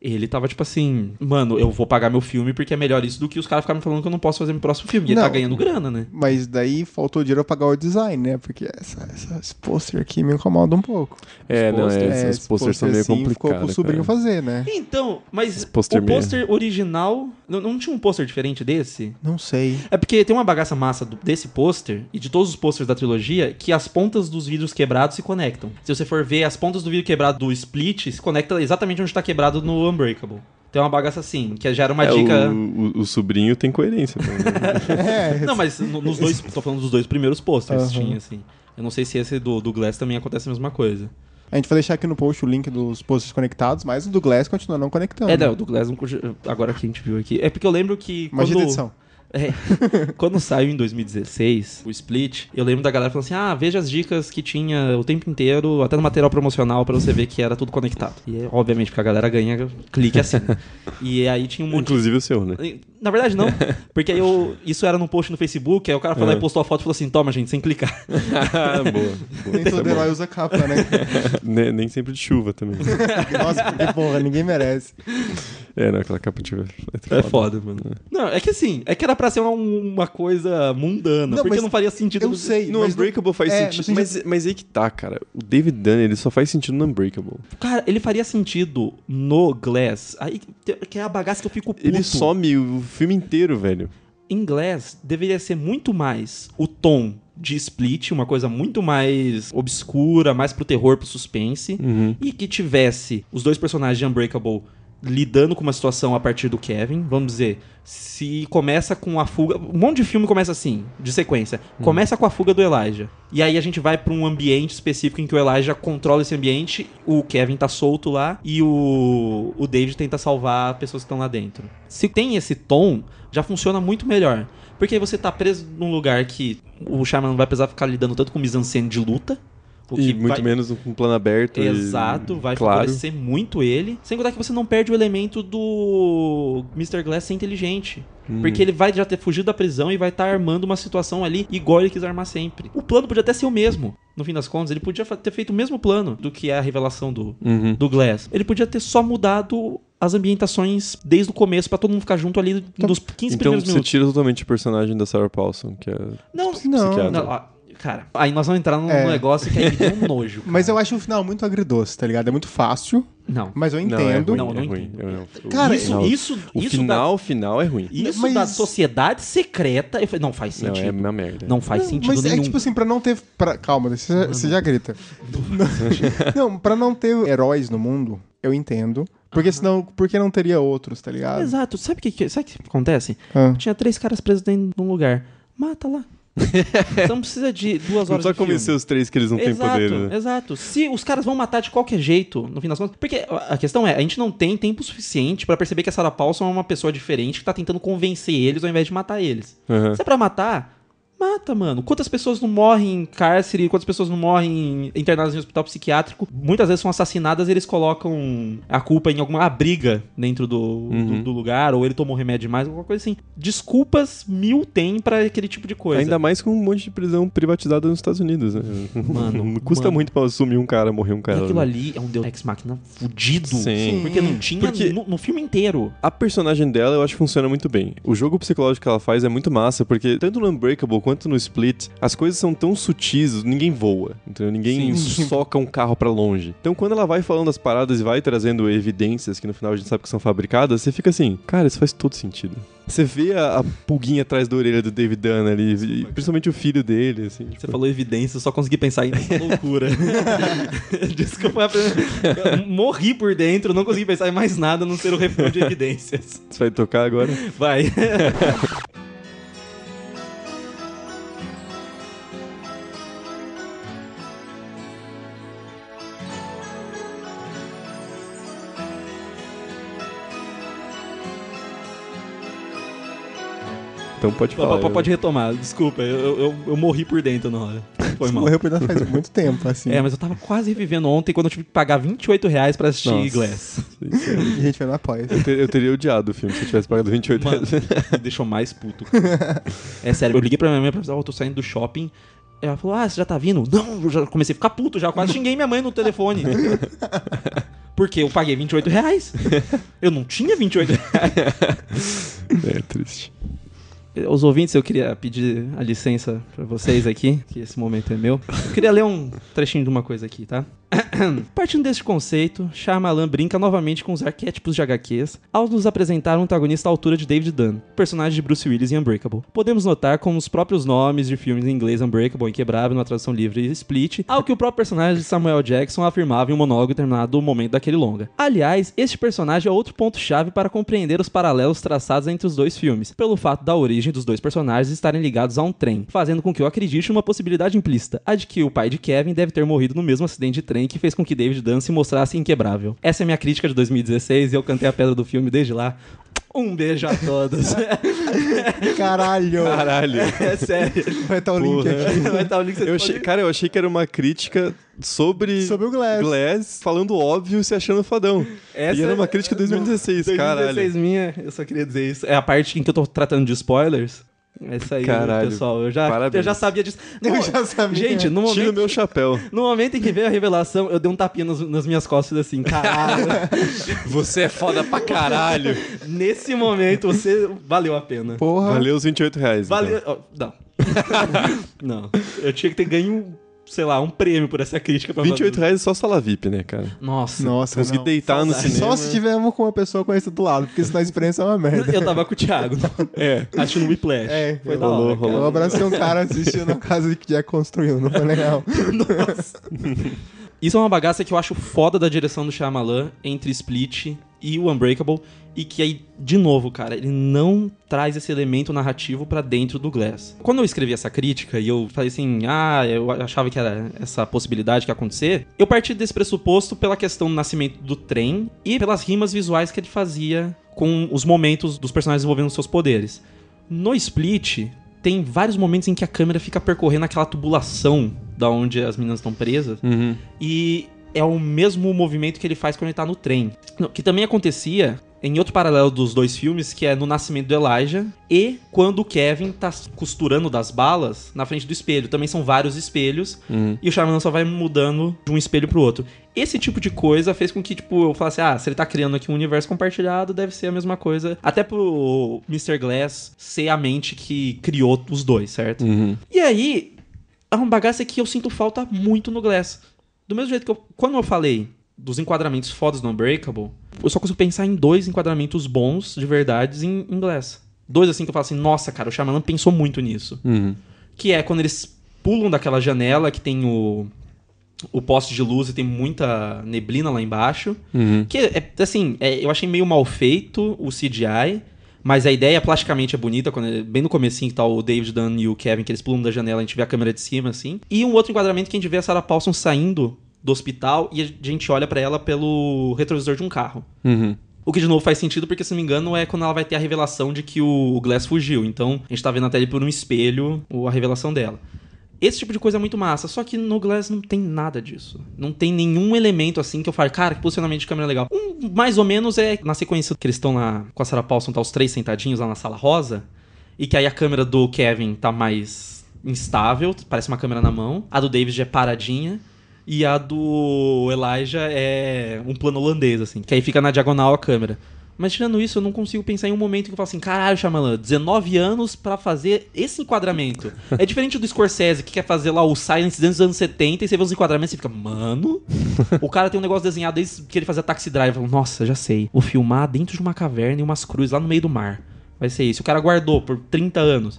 C: ele tava tipo assim, mano, eu vou pagar meu filme porque é melhor isso do que os caras ficarem me falando que eu não posso fazer meu próximo filme. E ele
A: Não.
C: tá ganhando grana, né?
A: Mas daí faltou dinheiro pra pagar o design, né? Porque essa, essa, esse pôster aqui me incomoda um pouco.
B: É, não, é,
C: posters.
A: É,
B: esses
A: esse
B: posters são meio
A: assim Ficou
B: complicados.
A: pro sobrinho
B: cara.
A: fazer, né?
C: Então, mas o pôster original. Não, não tinha um pôster diferente desse?
A: Não sei.
C: É porque tem uma bagaça massa do- desse pôster e de todos os pôsteres da trilogia que as pontas dos vidros quebrados se conectam. Se você for ver, as pontas do vidro quebrado do Split se conectam exatamente onde tá quebrado no Unbreakable. Tem uma bagaça assim, que já era uma
B: É,
C: dica.
B: o, o- o sobrinho tem coerência.
A: É,
C: Não, mas no- nos dois. tô falando dos dois primeiros posters,
A: Aham.
C: tinha assim. Eu não sei se esse do, do Glass também acontece a mesma coisa.
A: a gente vai deixar aqui no post o link dos posters conectados, mas o do Glass continua não conectando.
C: É, não, o do Glass não. Agora que a gente viu aqui. É porque eu lembro que. Quando-
A: da edição.
C: É. Quando saiu em 2016, o Split, eu lembro da galera falando assim: ah, veja as dicas que tinha o tempo inteiro, até no material promocional, pra você ver que era tudo conectado. E obviamente, porque a galera ganha clique assim. e aí tinha um monte
B: Inclusive o seu, né?
C: Na verdade, não. Porque aí eu, isso era num post no Facebook, aí o cara foi lá
B: É.
C: e postou a foto e falou assim: toma, gente, sem clicar.
B: Ah, boa. boa.
A: Nem
B: é
A: todo herói usa capa, né?
B: Ne- Nem sempre de chuva também.
A: Nossa, porque porra, ninguém merece.
B: É, não, aquela capa de chuva.
C: É foda, mano. Não, é que assim, é que era pra ser uma, uma coisa mundana,
A: Não,
C: porque
A: mas
C: não faria sentido.
A: Eu sei,
B: No
A: mas não-
B: Unbreakable faz
A: é,
B: sentido. Mas, mas aí que tá, cara. O David Dunn, ele só faz sentido no Unbreakable.
C: Cara, ele faria sentido no Glass. Aí que é a bagaça que eu fico puto.
B: Ele some o filme inteiro, velho.
C: Em Glass, deveria ser muito mais o tom de Split, uma coisa muito mais obscura, mais pro terror, pro suspense. E que tivesse os dois personagens de Unbreakable lidando com uma situação a partir do Kevin. Vamos dizer, se começa com a fuga. Um monte de filme começa assim, de sequência. Começa com a fuga do Elijah. E aí a gente vai pra um ambiente específico em que o Elijah controla esse ambiente, o Kevin tá solto lá e o, o David tenta salvar pessoas que estão lá dentro. Se tem esse tom, já funciona muito melhor. Porque aí você tá preso num lugar que o Shyamalan não vai precisar ficar lidando tanto com mise-en-scène de luta.
B: E muito
C: vai-
B: menos um plano aberto. e-
C: Exato, vai
B: claro.
C: favorecer muito ele. Sem contar que você não perde o elemento do Mr. Glass ser inteligente.
B: Uhum.
C: Porque ele vai já ter fugido da prisão e vai estar armando uma situação ali igual ele quis armar sempre. O plano podia até ser o mesmo. No fim das contas, ele podia ter feito o mesmo plano do que é a revelação do,
B: Uhum.
C: do Glass. Ele podia ter só mudado as ambientações desde o começo pra todo mundo ficar junto ali nos 15
B: Então
C: primeiros
B: você
C: minutos.
B: tira totalmente o personagem da Sarah Paulson, que é.
C: Não,
A: Não.
C: Cara, aí nós vamos entrar num
A: É.
C: negócio que aí me deu um nojo.
A: Mas eu acho o final muito agridoce, tá ligado? É muito fácil,
C: Não.
A: mas eu
B: Não, é
A: entendo.
B: ruim,
C: Não, eu não
B: é ruim.
C: entendo.
B: Eu não-
A: Cara,
B: o
C: isso,
B: final-
C: isso,
B: O
C: isso
B: final, o final é ruim.
C: Isso
A: Mas-
C: da sociedade secreta. eu falei, não faz
B: Não,
C: sentido.
B: é
C: Não,
B: uma merda.
C: faz sentido
A: Mas
C: nenhum.
A: é tipo assim, pra não ter. Pra... Calma, você já, você já grita. não, pra não ter heróis no mundo, eu entendo. Porque senão, por que não teria outros, tá ligado?
C: Exato. Sabe o que, que- sabe o que acontece?
A: Ah.
C: Tinha três caras presos dentro de um lugar. Mata lá. Você não precisa de duas
B: Não
C: horas
B: precisa
C: de filme.
B: convencer os três que eles não têm
C: exato,
B: poder, né?
C: exato. Se os caras vão matar de qualquer jeito, no fim das contas. Porque a questão é, a gente não tem tempo suficiente pra perceber que a Sarah Paulson é uma pessoa diferente que tá tentando convencer eles ao invés de matar eles.
B: Aham.
C: Se é pra matar, mata, mano. Quantas pessoas não morrem em cárcere, quantas pessoas não morrem internadas em hospital psiquiátrico? Muitas vezes são assassinadas e eles colocam a culpa em alguma briga dentro do,
B: Uhum.
C: do, do lugar, ou ele tomou remédio demais, alguma coisa assim. Desculpas mil tem pra aquele tipo de coisa.
B: Ainda mais com um monte de prisão privatizada nos Estados Unidos, né?
C: Mano,
B: Custa
C: mano.
B: muito pra assumir um cara, morrer um
C: E
B: cara.
C: aquilo
B: né?
C: ali é um Deus Ex Machina fudido.
B: Sim.
C: Porque não tinha
B: Porque-
C: no, no filme inteiro.
B: A personagem dela eu acho que funciona muito bem. O jogo psicológico que ela faz é muito massa, porque tanto no Unbreakable quanto no Split, as coisas são tão sutis, ninguém voa, entendeu? Ninguém soca um carro pra longe. Então quando ela vai falando as paradas e vai trazendo evidências que no final a gente sabe que são fabricadas, você fica assim, cara, isso faz todo sentido. Você vê a, a pulguinha atrás da orelha do David Dunn ali, e principalmente o filho dele, assim.
C: Você
B: tipo,
C: falou evidência, eu só consegui pensar em loucura. Desculpa, eu morri por dentro, não consegui pensar em mais nada a não ser o refrão de evidências.
B: Você vai tocar agora?
C: Vai.
B: Então pode
C: P-
B: falar.
C: p- Pode retomar, desculpa, eu, eu, eu morri por dentro na hora. Foi mal.
A: Morreu por dentro faz muito tempo, assim.
C: É, mas eu tava quase revivendo ontem quando eu tive que pagar 28 reais pra assistir
B: Nossa.
C: Glass.
B: Isso.
A: E a gente vai no apoia.
B: Eu, ter- eu teria odiado o filme se eu tivesse pagado 28
C: Mano,
B: reais.
C: me deixou mais puto. É sério, eu liguei pra minha mãe pra avisar, "Ó, eu tô saindo do shopping. Ela falou, ah, você já tá vindo? Não, eu já comecei a ficar puto já, quase xinguei minha mãe no telefone. Porque eu paguei 28 reais. Eu não tinha 28 reais.
B: É triste.
C: Os ouvintes, eu queria pedir a licença pra vocês aqui, que esse momento é meu. Eu queria ler um trechinho de uma coisa aqui, tá? Partindo deste conceito, Shyamalan brinca novamente com os arquétipos de HQs ao nos apresentar um antagonista à altura de David Dunn, personagem de Bruce Willis em Unbreakable. Podemos notar como os próprios nomes de filmes em inglês Unbreakable, Inquebrável, na tradução livre e Split, ao que o próprio personagem de Samuel Jackson afirmava em um monólogo determinado momento daquele longa. Aliás, este personagem é outro ponto-chave para compreender os paralelos traçados entre os dois filmes, pelo fato da origem dos dois personagens estarem ligados a um trem, fazendo com que eu acredite numa possibilidade implícita, a de que o pai de Kevin deve ter morrido no mesmo acidente de trem que fez com que David Dunn se mostrasse inquebrável. Essa é minha crítica de 2016 e eu cantei a pedra do filme desde lá. Um beijo a todos.
A: Caralho!
B: Caralho.
C: é sério.
A: Vai estar o link aqui.
C: Vai estar o link
B: Eu achei, cara, eu achei que era uma crítica sobre,
A: Sobre o Glass.
B: falando óbvio e se achando fodão.
C: Essa
B: e era
C: é-
B: uma crítica de 2016,
C: 2016
B: caralho.
C: minha, eu só queria dizer isso. É a parte em que eu tô tratando de spoilers. É isso aí,
B: Caralho.
C: pessoal. Eu já,
B: Parabéns.
C: eu já sabia disso.
A: Eu já sabia.
C: Gente, no
B: Tira o
C: momento,
B: meu chapéu.
C: no momento em que veio a revelação, eu dei um tapinha nas, nas minhas costas assim, caralho.
B: Você é foda pra caralho.
C: Nesse momento, você valeu a pena.
A: Porra.
B: Valeu os 28 reais. então.
C: Valeu. ó, não. não. Eu tinha que ter ganho, sei lá, um prêmio por essa crítica pra
B: 28
C: fazer.
B: reais é só sala VIP, né, cara?
C: Nossa.
A: Nossa,
B: Consegui
A: não.
B: deitar no
C: Saudade.
B: cinema.
A: Só se tivermos com uma pessoa conhecida do lado, porque senão a experiência é uma merda.
C: Eu tava com o Thiago.
B: É.
C: Assistindo Whiplash.
A: É,
C: Foi da
B: rolou,
C: hora,
B: rolou.
C: cara.
A: Eu abracei um cara assistindo a casa que Jack construiu, não foi legal.
C: Isso é uma bagaça que eu acho foda da direção do Shyamalan entre Split e o Unbreakable. E que aí, de novo, cara, ele não traz esse elemento narrativo pra dentro do Glass. Quando eu escrevi essa crítica e eu falei assim, ah, eu achava que era essa possibilidade que ia acontecer, eu parti desse pressuposto pela questão do nascimento do trem e pelas rimas visuais que ele fazia com os momentos dos personagens desenvolvendo seus poderes. No Split, tem vários momentos em que a câmera fica percorrendo aquela tubulação da onde as meninas estão presas.
B: Uhum.
C: E é o mesmo movimento que ele faz quando ele tá no trem. Que também acontecia em outro paralelo dos dois filmes, que é no nascimento do Elijah e quando o Kevin tá costurando das balas na frente do espelho. Também são vários espelhos
B: Uhum.
C: e o Shyamalan só vai mudando de um espelho pro outro. Esse tipo de coisa fez com que, tipo, eu falasse, ah, se ele tá criando aqui um universo compartilhado, deve ser a mesma coisa. Até pro Mr. Glass ser a mente que criou os dois, certo?
B: Uhum.
C: E aí, é uma bagaça que eu sinto falta muito no Glass. Do mesmo jeito que eu, quando eu falei dos enquadramentos fodas no Unbreakable, eu só consigo pensar em dois enquadramentos bons, de verdade, em, Glass. Dois assim que eu falo assim, nossa, cara, o Shyamalan pensou muito nisso.
B: Uhum.
C: Que é quando eles pulam daquela janela que tem o, o poste de luz e tem muita neblina lá embaixo.
B: Uhum.
C: Que é, assim, é, eu achei meio mal feito o CGI, mas a ideia plasticamente é bonita, quando, bem no comecinho que tá o David Dunn e o Kevin, que eles pulam da janela, a gente vê a câmera de cima, assim. E um outro enquadramento que a gente vê a Sarah Paulson saindo do hospital e a gente olha pra ela pelo retrovisor de um carro.
B: Uhum.
C: O que de novo faz sentido porque, se não me engano, é quando ela vai ter a revelação de que o Glass fugiu. Então, a gente tá vendo até ali por um espelho a revelação dela. Esse tipo de coisa é muito massa, só que no Glass não tem nada disso. Não tem nenhum elemento assim que eu fale, cara, que posicionamento de câmera legal. Um, mais ou menos é na sequência que eles estão lá com a Sarah Paulson, tá os três sentadinhos lá na sala rosa, e que aí a câmera do Kevin tá mais instável, parece uma câmera na mão. A do David é paradinha. E a do Elijah é um plano holandês, assim. Que aí fica na diagonal a câmera. Mas tirando isso, eu não consigo pensar em um momento que eu falo assim, caralho, Shyamalan, 19 anos pra fazer esse enquadramento. é diferente do Scorsese, que quer fazer lá o Silence desde os anos 70, e você vê os enquadramentos e fica, mano... o cara tem um negócio desenhado desde que ele fazia Taxi Drive. Eu falo, Nossa, já sei. Vou filmar dentro de uma caverna e umas cruzes lá no meio do mar. Vai ser isso. O cara guardou por 30 anos.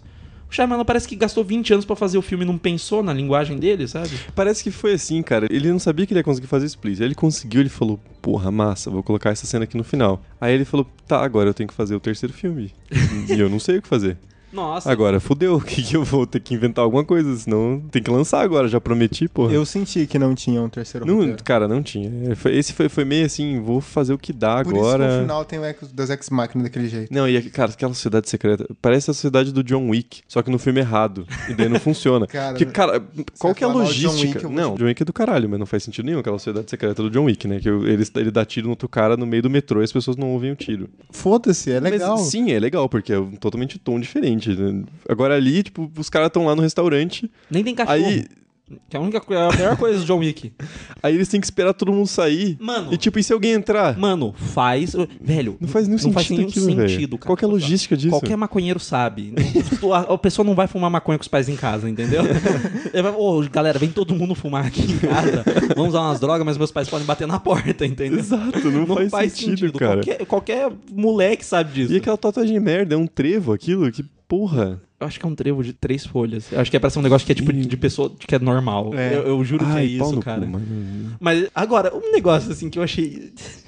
C: O Shyamalan parece que gastou 20 anos pra fazer o filme e não pensou na linguagem dele, sabe?
B: Parece que foi assim, cara. Ele não sabia que ele ia conseguir fazer split. Ele conseguiu, ele falou, porra, massa, vou colocar essa cena aqui no final. Aí ele falou, tá, agora eu tenho que fazer o terceiro filme. e eu não sei o que fazer.
C: Nossa.
B: Agora, fudeu, que, que eu vou ter que inventar alguma coisa, senão tem que lançar agora, já prometi, porra.
A: Eu senti que não tinha um terceiro
B: Não,
A: roteiro.
B: cara, não tinha. É, Esse foi, foi meio assim, vou fazer o que dá
A: Por isso
B: agora.
A: que no final tem o Ex das Ex Machina daquele jeito.
B: Não, e cara, aquela sociedade secreta parece a sociedade do John Wick, só que no filme errado. E daí não funciona.
A: Cara,
B: Porque, cara, qual que é a
A: mal de John
B: logística?
A: Wick,
B: não,
A: te-
B: John Wick é do caralho, mas não faz sentido nenhum aquela sociedade secreta do John Wick, né? Que ele, ele dá tiro no outro cara no meio do metrô e as pessoas não ouvem o tiro.
A: Foda-se, é legal.
B: Mas sim, é legal, porque é totalmente tom diferente. Né? Agora ali, tipo, os caras estão lá no restaurante,
C: Nem tem cachorro.
B: aí,
C: Que é a única coisa, a melhor coisa do John Wick.
B: aí eles têm que esperar todo mundo sair.
C: Mano.
B: E tipo, e se alguém entrar?
C: Mano, faz. Velho.
B: Não faz nenhum
C: não faz
B: sentido
C: nenhum
B: aquilo,
C: sentido, cara.
B: Qual que é a logística disso?
C: Qualquer maconheiro sabe. a, a pessoa não vai fumar maconha com os pais em casa, entendeu? Ô, galera, vem todo mundo fumar aqui em casa. Vamos usar umas drogas, mas meus pais podem bater na porta, entendeu?
B: Exato, não, faz, sentido, cara.
C: Qualquer, qualquer moleque sabe disso.
B: E aquela tatuagem de merda, é um trevo aquilo? Que porra.
C: Eu acho que é um trevo de três folhas. Eu acho que é pra ser um negócio que é tipo de, de pessoa que é normal.
A: É.
C: Eu, eu juro que é
B: Ai,
C: isso, cara.
B: cu.
C: Mas agora, um negócio assim que eu achei.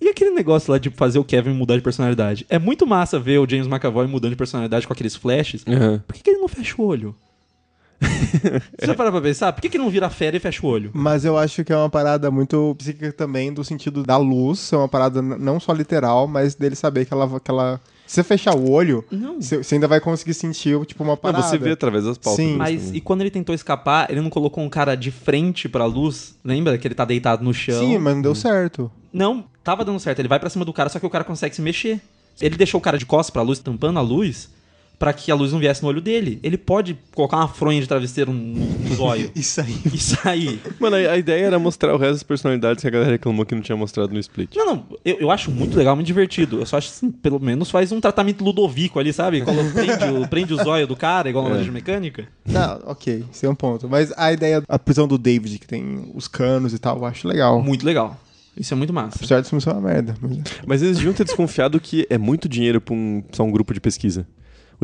C: E aquele negócio lá de fazer o Kevin mudar de personalidade? É muito massa ver o James McAvoy mudando de personalidade com aqueles flashes.
B: Aham.
C: Por que, que ele não fecha o olho? Você já parou pra pensar? Por que, que ele não vira fera e fecha o olho?
A: Mas eu acho que é uma parada muito psíquica também, do sentido da luz. É uma parada não só literal, mas dele saber que ela. Que ela... Se você fechar o olho,
C: Não.
A: você ainda vai conseguir sentir, tipo, uma
B: Não,
A: parada.
B: você vê através das pálpebras.
A: Sim.
C: Mas
B: também.
C: e quando ele tentou escapar, ele não colocou um cara de frente pra luz? Lembra que ele tá deitado no chão?
A: Sim, mas não deu certo.
C: Não, tava dando certo. Ele vai pra cima do cara, só que o cara consegue se mexer. Ele deixou o cara de costas pra luz, tampando a luz, pra que a luz não viesse no olho dele. Ele pode colocar uma fronha de travesseiro no, zóio
A: Isso aí.
C: e sair.
B: Mano, a, ideia era mostrar o resto das personalidades que a galera reclamou que não tinha mostrado no Split.
C: Não, não, eu, eu acho muito legal, muito divertido. Eu só acho assim, pelo menos faz um tratamento ludovico ali, sabe? Prende, o, prende o zóio do cara, igual na
B: É.
C: laranja mecânica.
A: Não, ok, isso é um ponto. Mas a ideia, a prisão do David, que tem os canos e tal, eu acho legal.
C: Muito legal. Isso é muito massa.
A: Apesar disso não ser uma merda. Mas...
B: Mas eles deviam ter desconfiado que é muito dinheiro pra um, só um grupo de pesquisa.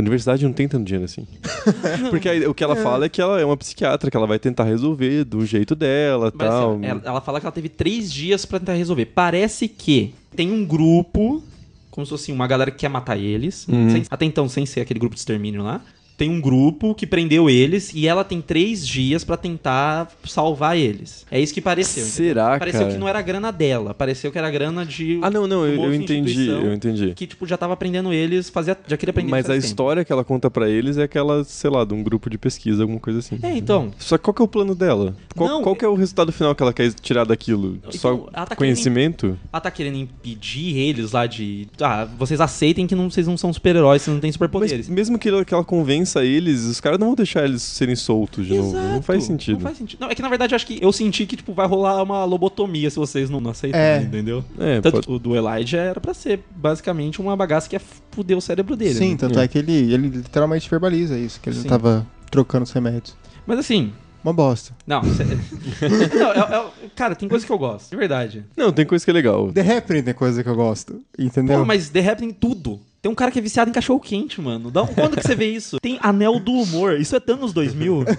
B: Universidade não tem tanto dinheiro assim. Porque aí, o que ela fala é que ela é uma psiquiatra, que ela vai tentar resolver do jeito dela e
C: Mas,
B: tal.
C: assim, ela, ela fala que ela teve três dias pra tentar resolver. Parece que tem um grupo, como se fosse uma galera que quer matar eles.
B: Uhum.
C: sem- até então, sem ser aquele grupo de extermínio lá. Tem um grupo que prendeu eles e ela tem três dias pra tentar salvar eles. É isso que pareceu. entendeu?
B: Será,
C: Pareceu
B: cara?
C: que não era grana dela, pareceu que era grana de.
B: Ah, não, não, eu, eu entendi, eu entendi.
C: Que, tipo, já tava prendendo eles, fazia, já queria prender
B: Mas a
C: tempo.
B: história que ela conta pra eles é aquela, sei lá, de um grupo de pesquisa, alguma coisa assim.
C: É, então.
B: Só que qual que é o plano dela? Qual,
C: Não,
B: qual que é o resultado final que ela quer tirar daquilo? Só
C: Então, ela tá
B: conhecimento?
C: Ela tá querendo impedir eles lá de. Ah, vocês aceitem que não, vocês não são super-heróis, vocês não têm
B: Mas
C: superpoderes.
B: mesmo que ela, que ela convença eles, os caras não vão deixar eles serem soltos de novo. Não
C: Exato.
B: faz sentido.
C: Não faz sentido. Não, é que na verdade eu acho que eu senti que tipo, vai rolar uma lobotomia se vocês não, não aceitarem,
A: É.
C: entendeu?
B: É,
C: Tanto
B: pode-
C: o do Elijah era pra ser basicamente uma bagaça que ia fuder o cérebro dele.
A: Sim,
C: né?
A: tanto é. que ele, ele literalmente verbaliza isso, que ele
C: Sim.
A: tava trocando os remédios.
C: Mas assim.
A: Uma bosta.
C: Não, cê- não é- é- cara, tem coisa que eu gosto, de verdade.
B: Não, tem coisa que é legal.
A: The Happening tem coisa que eu gosto, entendeu?
C: Pô, mas The Happening tudo. Tem um cara que é viciado em cachorro quente, mano. Da- Quando que você vê isso? Tem Anel do Humor. Isso é anos 2000.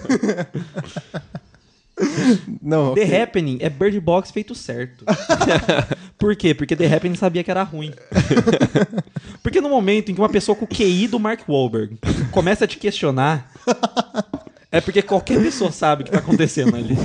A: Não,
C: The
A: ok.
C: Happening é Bird Box feito certo. Por quê? Porque The Happening sabia que era ruim. Porque no momento em que uma pessoa com o QI do Mark Wahlberg começa a te questionar, é porque qualquer pessoa sabe o que tá acontecendo ali.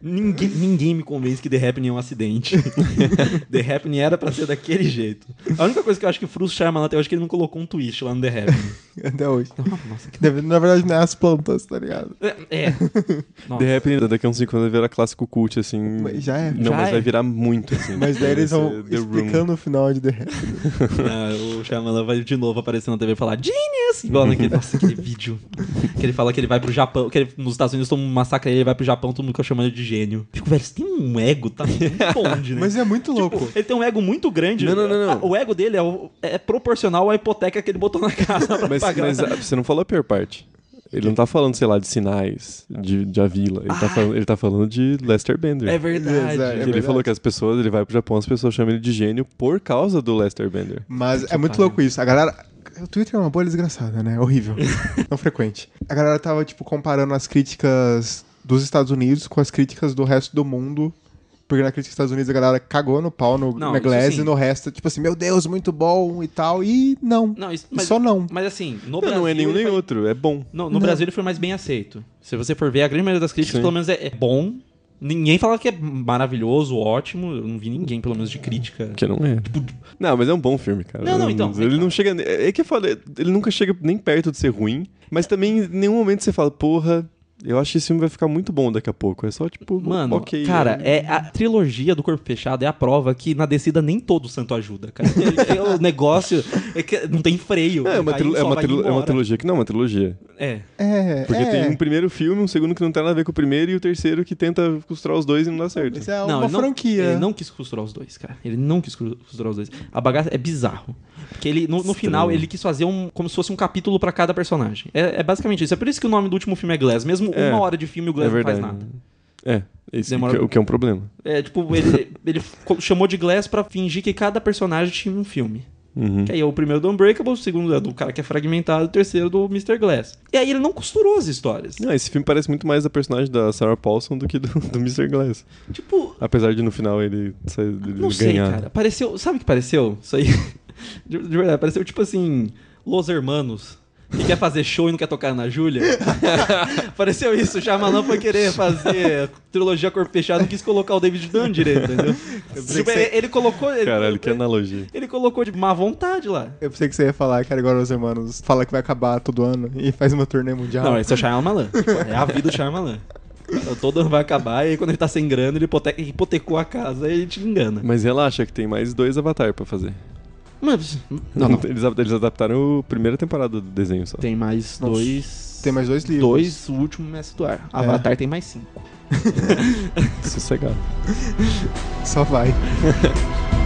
C: Ninguém, ninguém me convence que The Happening é um acidente. The Happening era pra ser daquele jeito. A única coisa que eu acho que frustra Shyamalan até hoje é que ele não colocou um twist lá no The Happening.
A: Até hoje.
C: Nossa, que...
A: Deve- Na verdade, não é as plantas, tá ligado?
C: É. Nossa.
B: The Happening daqui a uns 5 anos vai virar clássico cult, assim.
A: Mas já é.
B: Não,
C: Já
B: mas
C: é.
B: vai virar muito, assim.
A: Mas daí eles vão
B: The Room.
A: explicando o final de The Happening.
C: Ah, o Shyamalan vai de novo aparecer na TV e falar Genius! Igual naquele, nossa, aquele vídeo. Que ele fala que ele vai pro Japão, que ele, nos Estados Unidos todo mundo massacra ele, ele vai pro Japão, todo mundo fica chamando ele de gênio. Fico, velho, você tem um ego, tá muito onde, né?
A: Mas é muito
C: Tipo,
A: louco.
C: ele tem um ego muito grande.
B: Não, não, não, não.
C: O ego dele é, o- é proporcional à hipoteca que ele botou na casa pra
B: Mas,
C: pagar.
B: mas, ah, você não falou a pior parte. Ele não tá falando, sei lá, de sinais, de, de Avila. Ele, tá falando, ele tá falando de Lester Bender.
C: É verdade.
A: Exato.
B: ele
A: verdade.
B: falou que as pessoas, ele vai pro Japão, as pessoas chamam ele de gênio por causa do Lester Bender.
A: Mas é muito louco isso. A galera. O Twitter é uma bolha desgraçada, né? Horrível. Não frequente. A galera tava, tipo, comparando as críticas dos Estados Unidos com as críticas do resto do mundo Porque na crítica dos Estados Unidos a galera cagou no pau no,
C: Não,
A: na Glass e no resto, tipo assim, meu Deus, muito bom e tal. E não.
C: Não, isso,
A: E
C: mas,
A: só não.
C: Mas assim, no
B: Não,
C: Brasil.
B: não é nenhum nem
C: foi-
B: outro, é bom.
C: No, no. Brasil ele foi mais bem aceito. Se você for ver, a grande maioria das críticas,
B: Sim.
C: pelo menos, é, é bom. Ninguém fala que é maravilhoso, ótimo. Eu não vi ninguém, pelo menos, de crítica.
B: Que não é. Não, mas é um bom filme, cara.
C: Não, não, então,
B: Ele
C: é
B: não chega. É que eu falei, ele nunca chega nem perto de ser ruim, mas também em nenhum momento você fala, porra, eu acho que esse filme vai ficar muito bom daqui a pouco. É só tipo,
C: Mano,
B: ok.
C: cara, é a trilogia do Corpo Fechado é a prova que na descida nem todo santo ajuda, cara. É, o negócio é que não tem freio.
B: É uma, trilo- é, uma trilo- é uma trilogia que não é uma trilogia.
C: É.
A: É.
B: Porque
A: é.
B: tem um primeiro filme, um segundo que não tem nada a ver com o primeiro e o terceiro que tenta costurar os dois e não dá certo.
A: Isso é
C: não,
A: uma
C: não,
A: franquia.
C: Ele não quis costurar os dois, cara. Ele não quis costurar os dois. A bagaça é bizarro. Porque ele, no, no final, ele quis fazer um. como se fosse um capítulo pra cada personagem. É, é basicamente isso. É por isso que o nome do último filme é Glass. Mesmo
B: É.
C: uma hora de filme, o Glass
B: é
C: não faz nada.
B: É, esse
C: Demora-
B: que- o que é um problema.
C: É, tipo, ele, ele chamou de Glass pra fingir que cada personagem tinha um filme.
B: Uhum.
C: Que aí é o primeiro do Unbreakable, o segundo é do cara que é fragmentado, o terceiro do Mr. Glass. E aí ele não costurou as histórias.
B: Não, esse filme parece muito mais a personagem da Sarah Paulson do que do, do Mr. Glass.
C: Tipo,
B: Apesar de no final ele, sair- ele
C: não sei,
B: ganhar.
C: cara. Pareceu. Sabe o que pareceu? Isso aí. De, de verdade, pareceu tipo assim. Los Hermanos. Que quer fazer show e não quer tocar na Júlia. Pareceu isso. O Shyamalan foi querer fazer trilogia Corpo Fechado não quis colocar o David Dunn direito, entendeu? Tipo, ele, ele colocou. Ele,
B: Caralho, que analogia.
C: ele colocou de má vontade lá.
A: Eu pensei que você ia falar que era agora os irmãos fala que vai acabar todo ano e faz uma turnê mundial.
C: Não, esse é o Shyamalan. É a vida do Shyamalan. Todo ano vai acabar e aí quando ele tá sem grana, ele hipoteca, hipotecou a casa e ele te engana.
B: Mas relaxa que tem mais dois Avatar pra fazer.
C: Mas. Não, não.
B: Eles, eles adaptaram a primeira temporada do desenho só.
C: Tem mais
A: Nossa,
C: dois.
A: Tem mais dois livros.
C: Dois, o último mestre do ar. Avatar tem mais cinco.
B: Sossegado.
A: Só vai.